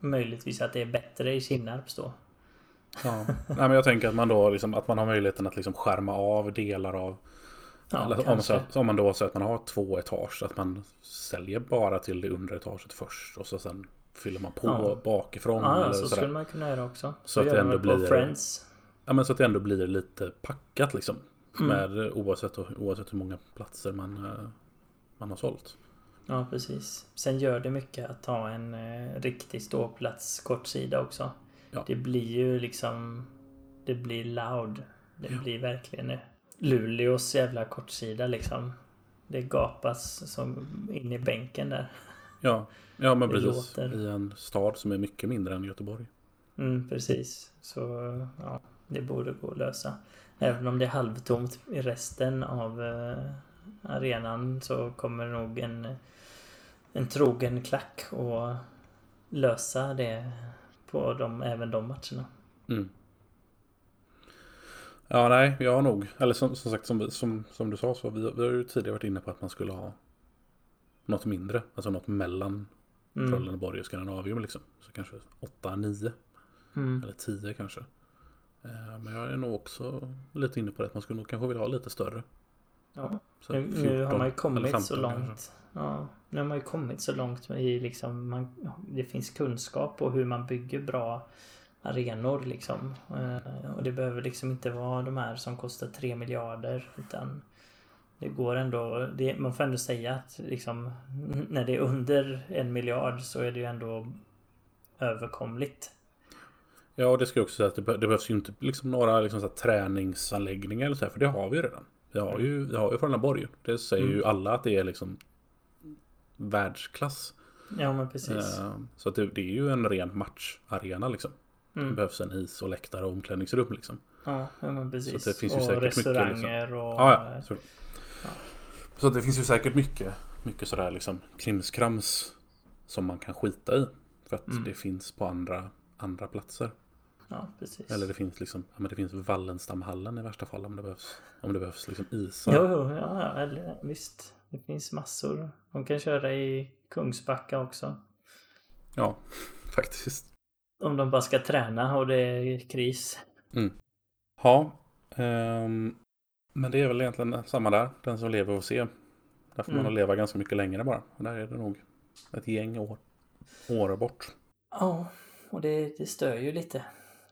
S2: Möjligtvis att det är bättre i Kinnarps då.
S1: Ja, Nej, men jag tänker att man då liksom, att man har möjligheten att liksom skärma av delar av Ja, Eller, om, så, om man då säger att man har två etage, att man säljer bara till det undre etaget först och så sen fyller man på ja. bakifrån.
S2: Ja, eller så sådär. skulle man kunna göra också.
S1: Så, så att det ändå blir... Friends. Ja, men så att det ändå blir lite packat liksom. Mm. Med, oavsett, oavsett hur många platser man, eh, man har sålt.
S2: Ja, precis. Sen gör det mycket att ha en eh, riktig ståplats kortsida också. Ja. Det blir ju liksom... Det blir loud. Det ja. blir verkligen det. Luleås jävla kortsida liksom. Det gapas som in i bänken där.
S1: Ja, ja men det precis. Låter. I en stad som är mycket mindre än Göteborg.
S2: Mm, precis. Så ja, det borde gå att lösa. Även om det är halvtomt i resten av eh, arenan så kommer nog en, en trogen klack att lösa det på de, även de matcherna.
S1: Mm. Ja, nej, jag har nog, eller som, som sagt som, som, som du sa så, vi, vi har ju tidigare varit inne på att man skulle ha något mindre, alltså något mellan mm. Trollenborg och Skandinavium liksom. Så kanske 8, 9 mm. eller 10 kanske. Eh, men jag är nog också lite inne på det, att man skulle nog kanske vilja ha lite större.
S2: Ja, så nu, 14, nu har man ju kommit så långt. Ja, nu har man ju kommit så långt i liksom, man, det finns kunskap på hur man bygger bra arenor liksom. Eh, och det behöver liksom inte vara de här som kostar 3 miljarder utan det går ändå, det, man får ändå säga att liksom när det är under en miljard så är det ju ändå överkomligt.
S1: Ja, och det ska jag också säga att det, behövs ju inte liksom några liksom så träningsanläggningar eller så här, för det har vi ju redan. Vi har ju, vi har ju Frölundaborg. Det säger mm. ju alla att det är liksom världsklass.
S2: Ja, men precis.
S1: Uh, så det, det, är ju en ren matcharena liksom. Mm. Det behövs en is och läktare och omklädningsrum liksom.
S2: Ja, men precis. Så det finns ju och säkert restauranger mycket, liksom. och...
S1: Ja, ja. Så, ja. så det finns ju säkert mycket, mycket sådär liksom krimskrams som man kan skita i. För att mm. det finns på andra, andra platser.
S2: Ja, precis.
S1: Eller det finns liksom, ja men det finns Wallenstamhallen i värsta fall om det behövs. Om det behövs liksom isar.
S2: Jo, jo ja, eller, visst. Det finns massor. De kan köra i Kungsbacka också.
S1: Ja, faktiskt.
S2: Om de bara ska träna och det är kris.
S1: Mm. Ja. Um, men det är väl egentligen samma där. Den som lever och ser. Där får mm. man leva ganska mycket längre bara. Och där är det nog ett gäng år, år bort.
S2: Ja, och det, det stör ju lite.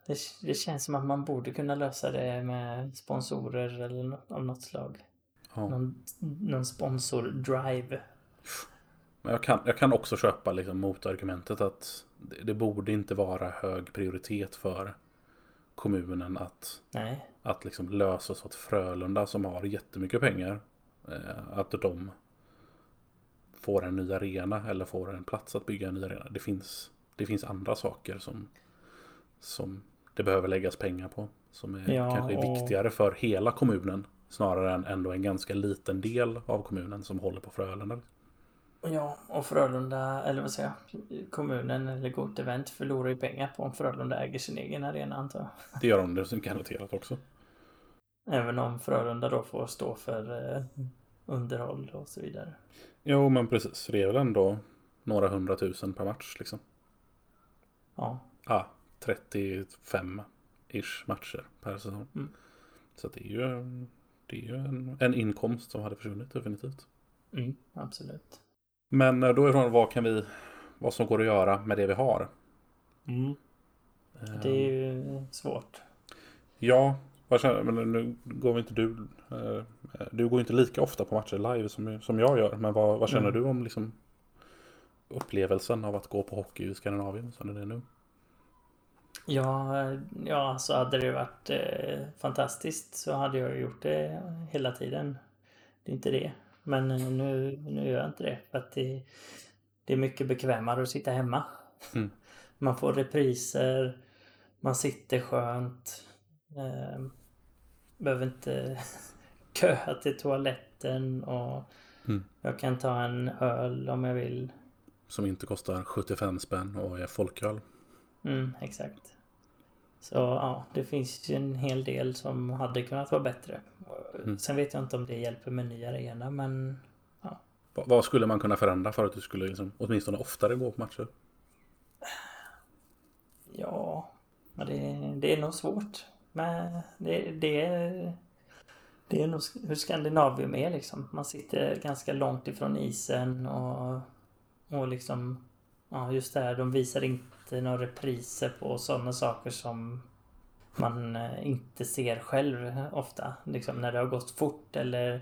S2: Det, det, känns som att man borde kunna lösa det med sponsorer eller något, av något slag. Ja. Någon, någon sponsor-drive.
S1: Men jag kan, jag kan också köpa liksom motargumentet att det, det, borde inte vara hög prioritet för kommunen att,
S2: Nej.
S1: att liksom lösa så att Frölunda som har jättemycket pengar eh, att de får en ny arena eller får en plats att bygga en ny arena. Det finns, det finns andra saker som, som det behöver läggas pengar på. Som är ja, kanske är viktigare för hela kommunen. Snarare än ändå en ganska liten del av kommunen som håller på Frölunda.
S2: Ja, och Frölunda, eller vad säger jag, kommunen eller Gott Event förlorar ju pengar på om Frölunda äger sin egen arena antar jag.
S1: Det gör de, det är garanterat också.
S2: Även om Frölunda då får stå för eh, underhåll och så vidare.
S1: Jo, men precis. Det är väl ändå några hundratusen per match liksom.
S2: Ja.
S1: Ja, 35-ish matcher per säsong. Mm. Så det är ju, det är ju en, en inkomst som hade försvunnit definitivt.
S2: Mm, absolut.
S1: Men eh, då är frågan vad kan vi, vad som går att göra med det vi har.
S2: Mm. Det är ju svårt.
S1: Ja, vad känner, men nu går inte du, eh, du går inte lika ofta på matcher live som, som jag gör. Men vad, vad känner mm. du om liksom upplevelsen av att gå på hockey i Skandinavien som det är nu?
S2: Ja, ja så hade det varit eh, fantastiskt så hade jag gjort det hela tiden. Det är inte det. Men eh, nu, nu gör jag inte det. För att det, det är mycket bekvämare att sitta hemma. Mm. Man får repriser, man sitter skönt. Eh, behöver inte köa till toaletten och mm. jag kan ta en öl om jag vill.
S1: Som inte kostar 75 spänn och är folköl.
S2: Mm, exakt. Så ja, det finns ju en hel del som hade kunnat vara bättre. Mm. Sen vet jag inte om det hjälper med ny arena, men ja.
S1: Vad skulle man kunna förändra för att du skulle liksom, åtminstone oftare gå på matcher?
S2: Ja, det, det är nog svårt. Men det, det, det är nog hur Skandinavium är liksom. Man sitter ganska långt ifrån isen och, och liksom Ja, just det här. De visar inte några repriser på sådana saker som man eh, inte ser själv ofta. Liksom när det har gått fort eller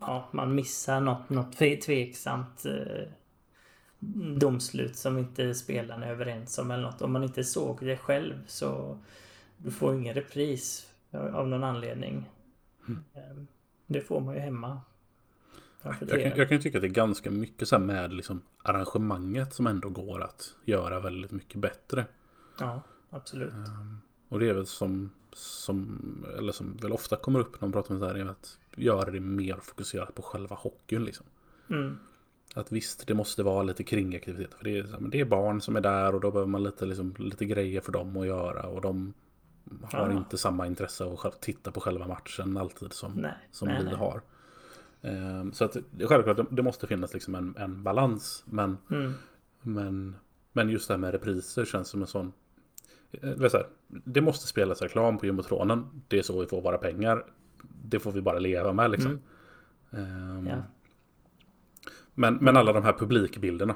S2: ja, man missar något, något tveksamt eh, domslut som inte spelarna är överens om eller något. Om man inte såg det själv så du får ingen repris av någon anledning. Mm. Ehm, det får man ju hemma.
S1: Jag kan, jag kan tycka att det är ganska mycket så med liksom arrangemanget som ändå går att göra väldigt mycket bättre.
S2: Ja, absolut. Um,
S1: och det är väl som, som, eller som väl ofta kommer upp när man pratar om det här, är att göra det mer fokuserat på själva hockeyn liksom.
S2: Mm.
S1: Att visst, det måste vara lite kringaktiviteter. För det är, det är barn som är där och då behöver man lite, liksom, lite grejer för dem att göra. Och de har ja. inte samma intresse av att titta på själva matchen alltid som, nej, som nej, vi nej. har. Um, så att självklart, det måste finnas liksom en, en balans. Men,
S2: mm.
S1: men, men just det här med repriser känns som en sån det, så här, det måste spelas reklam på jumbotronen. Det är så vi får våra pengar. Det får vi bara leva med liksom.
S2: Mm. Um, ja.
S1: men, men alla de här publikbilderna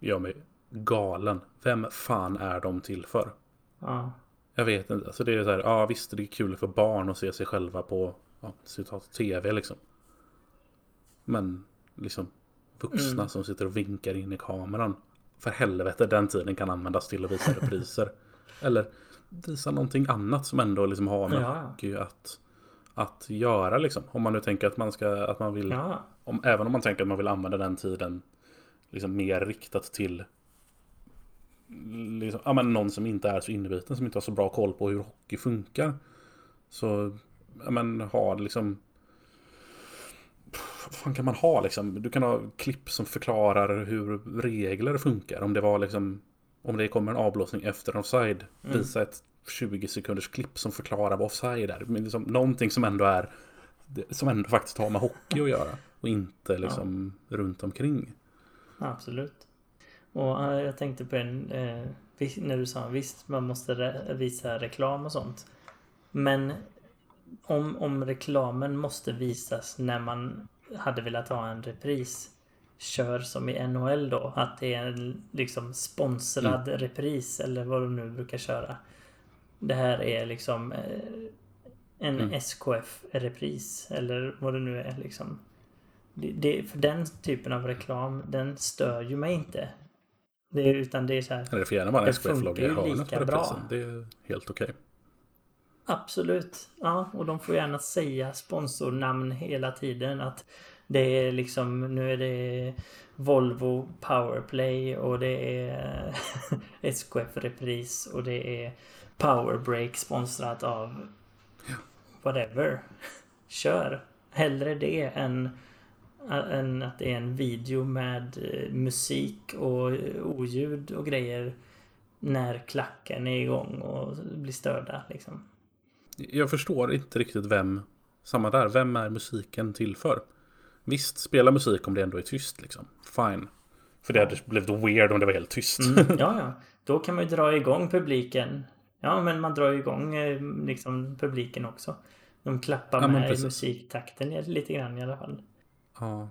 S1: gör mig galen. Vem fan är de till för?
S2: Ja.
S1: Jag vet inte. Alltså det är så här, ja visst det är kul för barn att se sig själva på ja, citat, tv liksom. Men liksom vuxna mm. som sitter och vinkar in i kameran. För helvete, den tiden kan användas till att visa repriser. Eller visa någonting annat som ändå liksom har med ja. hockey att, att göra liksom. Om man nu tänker att man ska, att man vill,
S2: ja.
S1: om, även om man tänker att man vill använda den tiden liksom mer riktat till liksom, ja, men någon som inte är så inbiten, som inte har så bra koll på hur hockey funkar. Så, ja men ha liksom vad fan kan man ha liksom? Du kan ha klipp som förklarar hur regler funkar. Om det var liksom om det kommer en avblåsning efter en offside, mm. visa ett 20 sekunders klipp som förklarar vad offside är. Men liksom, någonting som ändå är som ändå faktiskt har med hockey att göra och inte liksom ja. runt omkring.
S2: Absolut. Och jag tänkte på en, uh, när du sa visst man måste re visa reklam och sånt. Men om, om reklamen måste visas när man hade velat ha en repris kör som i NHL då. Att det är en liksom sponsrad mm. repris eller vad de nu brukar köra. Det här är liksom eh, en mm. SKF-repris eller vad det nu är liksom. Det, det, för den typen av reklam, den stör ju mig inte. Det, utan det är så här.
S1: Det får gärna vara en SKF-logga i hörnet på reprisen. Det är helt okej. Okay.
S2: Absolut. Ja, och de får gärna säga sponsornamn hela tiden. Att Det är liksom, nu är det Volvo Powerplay och det är SKF Repris och det är Powerbreak sponsrat av whatever. Kör! Hellre det än, än att det är en video med eh, musik och oljud och grejer när klacken är igång och blir störda liksom.
S1: Jag förstår inte riktigt vem, samma där, vem är musiken till för? Visst, spela musik om det ändå är tyst liksom. Fine. För det hade blivit weird om det var helt tyst.
S2: Mm, ja, ja. Då kan man ju dra igång publiken. Ja, men man drar igång eh, liksom publiken också. De klappar ja, med i musiktakten lite grann i alla fall.
S1: Ja.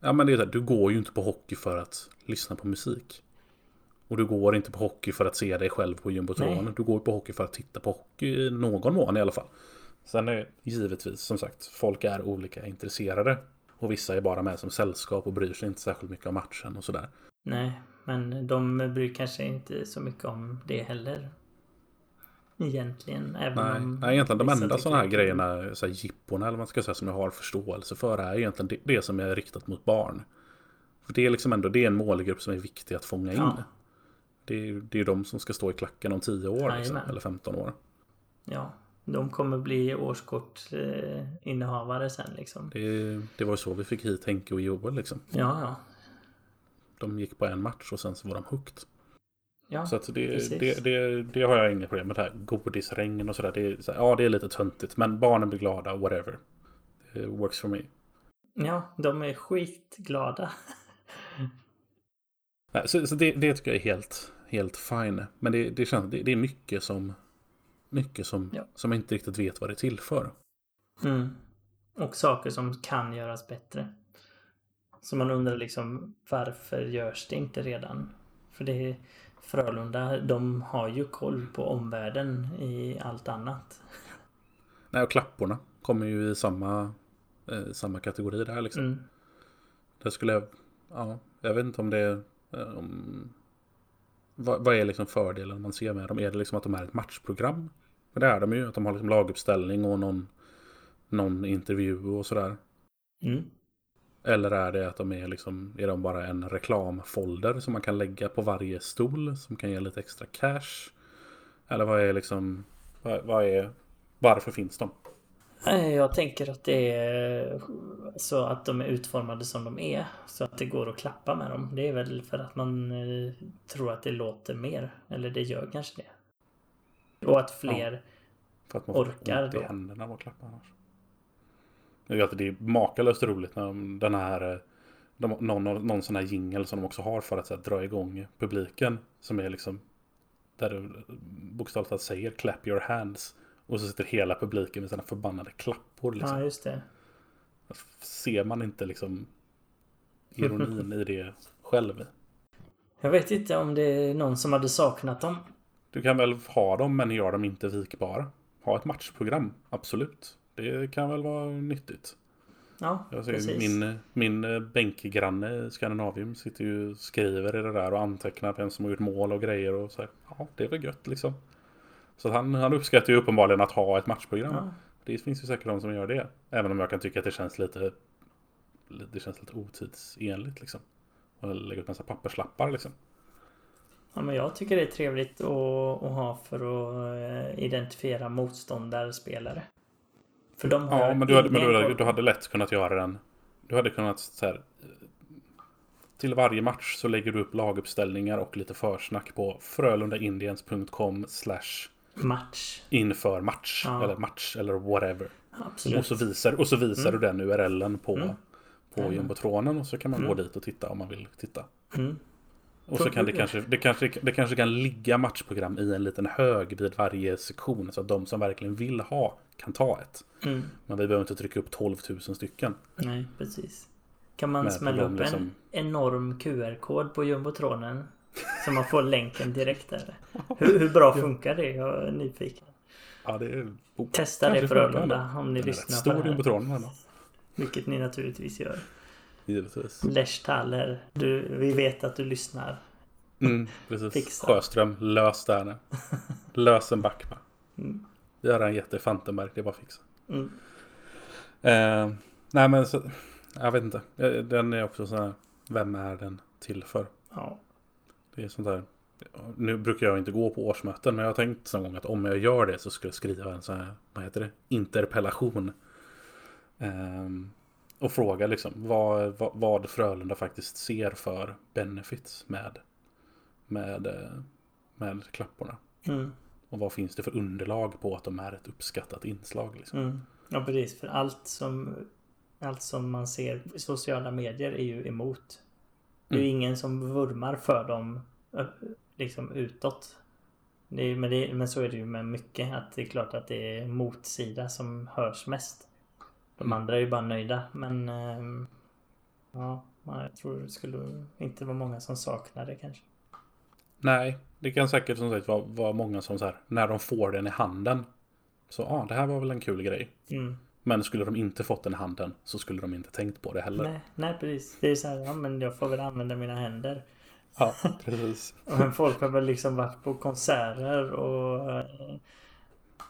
S1: Ja, men det är så här, du går ju inte på hockey för att lyssna på musik. Och du går inte på hockey för att se dig själv på jumbotronen. Du går på hockey för att titta på hockey i någon mån i alla fall. Sen är givetvis, som sagt, folk är olika intresserade. Och vissa är bara med som sällskap och bryr sig inte särskilt mycket om matchen och sådär.
S2: Nej, men de bryr kanske inte så mycket om det heller. Egentligen. Även
S1: nej,
S2: om
S1: nej, egentligen de enda sådana här grejerna, så här jipporna eller vad man ska säga, som jag har förståelse för är egentligen det, det, som är riktat mot barn. För det är liksom ändå det är en målgrupp som är viktig att fånga in. Ja. Det är, det är de som ska stå i klacken om 10 år liksom, eller 15 år.
S2: Ja, de kommer bli årskortinnehavare sen liksom.
S1: Det, det var ju så vi fick hit Henke och Joel liksom.
S2: Ja, ja.
S1: De gick på en match och sen så var de hooked.
S2: Ja,
S1: så att det, det, det, det, har jag inga problem med. Det här godisregn och sådär. Det ja, det är lite töntigt. Men barnen blir glada, whatever. Det works for me.
S2: Ja, de är skitglada.
S1: så, så det, det tycker jag är helt, helt fine. Men det, det, känns, det, det är mycket som mycket som, ja. som jag inte riktigt vet vad det är till för.
S2: Mm. Och saker som kan göras bättre. Så man undrar liksom varför görs det inte redan? För det är Frölunda, de har ju koll på omvärlden i allt annat.
S1: Nej, och klapporna kommer ju i samma, eh, samma kategori där liksom. Mm. Det skulle jag, ja, jag vet inte om det om, vad, vad, är liksom fördelen man ser med dem? Är det liksom att de är ett matchprogram? Men det är de ju, att de har liksom laguppställning och någon, någon intervju och sådär.
S2: Mm.
S1: Eller är det att de är liksom, är de bara en reklamfolder som man kan lägga på varje stol som kan ge lite extra cash? Eller vad är liksom, vad, vad är, varför finns de?
S2: Jag tänker att det är så att de är utformade som de är. Så att det går att klappa med dem. Det är väl för att man eh, tror att det låter mer. Eller det gör kanske det. Och att fler ja,
S1: för att man
S2: orkar
S1: då. händerna av att klappa annars. Jag vet att det är makalöst roligt när den här eh, de, någon, någon sån här jingel som de också har för att här, dra igång publiken. Som är liksom där du bokstavligt talat säger clap your hands. Och så sitter hela publiken med sina förbannade klappor. Liksom.
S2: Ja, just det.
S1: Ser man inte liksom ironin i det själv?
S2: Jag vet inte om det är någon som hade saknat dem.
S1: Du kan väl ha dem men gör dem inte vikbara. Ha ett matchprogram, absolut. Det kan väl vara nyttigt.
S2: Ja,
S1: jag ser precis. Min, min bänkgranne Skandinavium sitter ju och skriver i det där och antecknar vem som har gjort mål och grejer och så här, Ja, det är väl gött liksom. Så han, han uppskattar ju uppenbarligen att ha ett matchprogram. Ja. Det finns ju säkert de som gör det. Även om jag kan tycka att det känns lite Det känns lite otidsenligt liksom. Och lägga upp massa papperslappar liksom.
S2: Ja, men jag tycker det är trevligt att, att ha för att eh, identifiera motståndarspelare. För de har
S1: Ja, men du hade, men du, hade, du hade lätt kunnat göra den. Du hade kunnat så här, Till varje match så lägger du upp laguppställningar och lite försnack på frölundaindiens.com slash
S2: match.
S1: Inför match. Ja. Eller match eller whatever.
S2: Absolut.
S1: Och så visar, och så visar mm. du den URLen på, mm. på mm. jumbotronen och så kan man mm. gå dit och titta om man vill titta.
S2: Mm.
S1: Och så kan det kanske, det kanske, det kanske kan ligga matchprogram i en liten hög vid varje sektion. Så att de som verkligen vill ha kan ta ett.
S2: Mm.
S1: Men vi behöver inte trycka upp 12 000 stycken.
S2: Nej, precis. Kan man smälla upp liksom... en enorm QR-kod på jumbotronen? Så man får länken direkt där. Hur, hur bra funkar det? Jag är nyfiken.
S1: Ja, det är...
S2: Testa det Frölunda om ni lyssnar
S1: på det här. stor jumbotronen.
S2: Vilket ni naturligtvis gör.
S1: Givetvis.
S2: Leshtaler, du, vi vet att du lyssnar.
S1: Mm, precis. Fixa. Sjöström, lös där nu. Lös en back bara. Mm. Göra en jätte Fantenberg, det är bara fixa.
S2: Mm.
S1: Eh, nej men så, jag vet inte. Den är också så här, vem är den till för?
S2: Ja.
S1: Det är sånt där. Nu brukar jag inte gå på årsmöten, men jag har tänkt någon gång att om jag gör det så skulle jag skriva en sån här, vad heter det, interpellation. Um, och fråga liksom vad, vad, vad, Frölunda faktiskt ser för benefits med, med, eh, med klapporna.
S2: Mm.
S1: Och vad finns det för underlag på att de är ett uppskattat inslag? Liksom.
S2: Mm. Ja, precis. För allt som, allt som man ser i sociala medier är ju emot. Det är ju mm. ingen som vurmar för dem liksom utåt. Det men, det, men så är det ju med mycket. Att det är klart att det är motsida som hörs mest. De mm. andra är ju bara nöjda. Men eh, ja, jag tror det skulle inte vara många som saknar det kanske.
S1: Nej, det kan säkert som sagt vara, vara många som så här, när de får den i handen. Så ja, ah, det här var väl en kul grej.
S2: Mm.
S1: Men skulle de inte fått den handen så skulle de inte tänkt på det heller.
S2: Nej, nej precis. Det är så här, ja men jag får väl använda mina händer.
S1: Ja, precis.
S2: men folk har väl liksom varit på konserter och,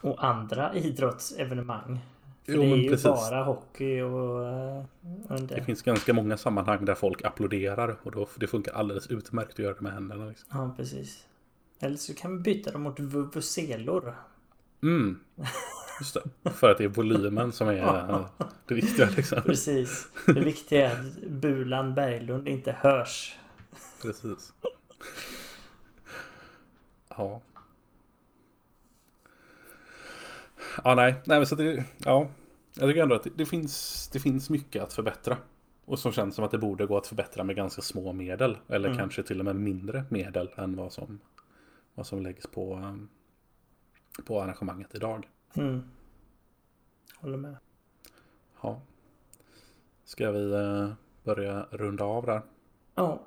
S2: och andra idrottsevenemang. Jo, det är ju precis. bara hockey och...
S1: Under. Det finns ganska många sammanhang där folk applåderar och då, det funkar alldeles utmärkt att göra det med händerna. Liksom.
S2: Ja, precis. Eller så kan vi byta dem mot vuvuzelor.
S1: Mm. Just det. För att det är volymen som är det viktiga. Liksom.
S2: Precis. Det viktiga är att Bulan Berglund inte hörs.
S1: Precis. Ja. Ja, nej. Nej, men så det... Ja. Jag tycker ändå att det, det, finns, det finns mycket att förbättra. Och som känns som att det borde gå att förbättra med ganska små medel. Eller mm. kanske till och med mindre medel än vad som, vad som läggs på, um, på arrangemanget idag.
S2: Mm. Håller med.
S1: Ja. Ska vi uh, börja runda av där?
S2: Ja.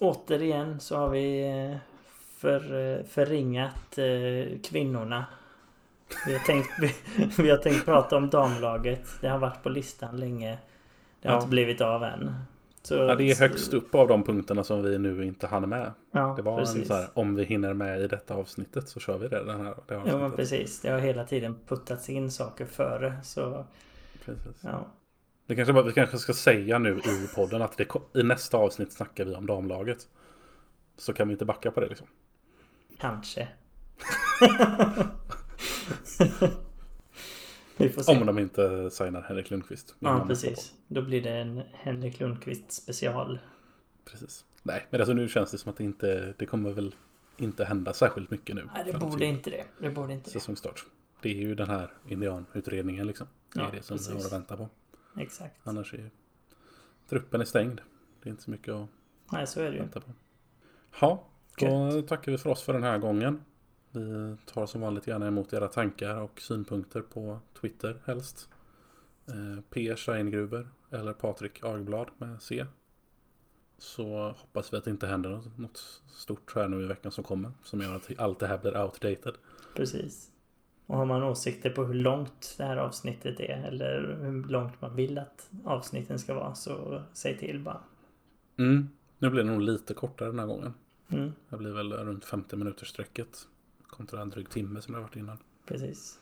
S2: Återigen så har vi uh, för, uh, förringat kvinnorna vi har, tänkt, vi, vi, har tänkt prata om damlaget. Det har varit på listan länge. Det har ja. inte blivit av än.
S1: Så, ja, det är högst upp av de punkterna som vi nu inte hann med.
S2: Ja,
S1: det var precis. en så här, om vi hinner med i detta avsnittet så kör vi det. Den här, det
S2: ja, men precis. Det har hela tiden puttats in saker före. Så,
S1: precis.
S2: Ja.
S1: Det kanske vi kanske ska säga nu i podden att det, i nästa avsnitt snackar vi om damlaget. Så kan vi inte backa på det liksom.
S2: Kanske.
S1: Om de inte signar Henrik Lundqvist.
S2: Ja, precis. Då blir det en Henrik Lundqvist special.
S1: Precis. Nej, men alltså nu känns det som att det inte, det kommer väl inte hända särskilt mycket nu.
S2: Nej, det borde inte det. Det borde inte
S1: Säsongstart. Det är ju den här indianutredningen liksom. Det är ja, det som precis. vi har att vänta på.
S2: Exakt.
S1: Annars är truppen är stängd. Det är inte så mycket att
S2: Nej, så är det
S1: vänta på. Ja, då tackar vi för oss för den här gången. Vi tar som vanligt gärna emot era tankar och synpunkter på Twitter helst. Eh, P. Steingruber eller Patrik Agblad med C. Så hoppas vi att det inte händer något stort här nu i veckan som kommer. Som gör att allt det här blir outdated.
S2: Precis. Och har man åsikter på hur långt det här avsnittet är eller hur långt man vill att avsnitten ska vara så säg till bara.
S1: Mm. Nu blir det nog lite kortare den här gången.
S2: Mm.
S1: Det blir väl runt 50 minuters sträcket kontra en dryg timme som det har varit innan.
S2: Precis.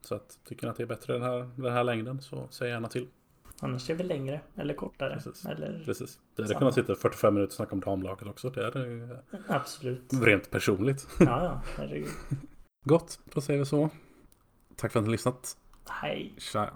S1: Så att tycker ni att det är bättre den här, den här längden så säg gärna till.
S2: Annars är vi längre eller kortare.
S1: Precis.
S2: Eller
S1: Precis. Det hade kunnat sitta 45 minuter och snacka om damlaget också. Det är det
S2: Absolut.
S1: Rent personligt.
S2: Ja, ja. Herregud.
S1: Gott, då säger vi så. Tack för att ni har lyssnat.
S2: Hej.
S1: Tja.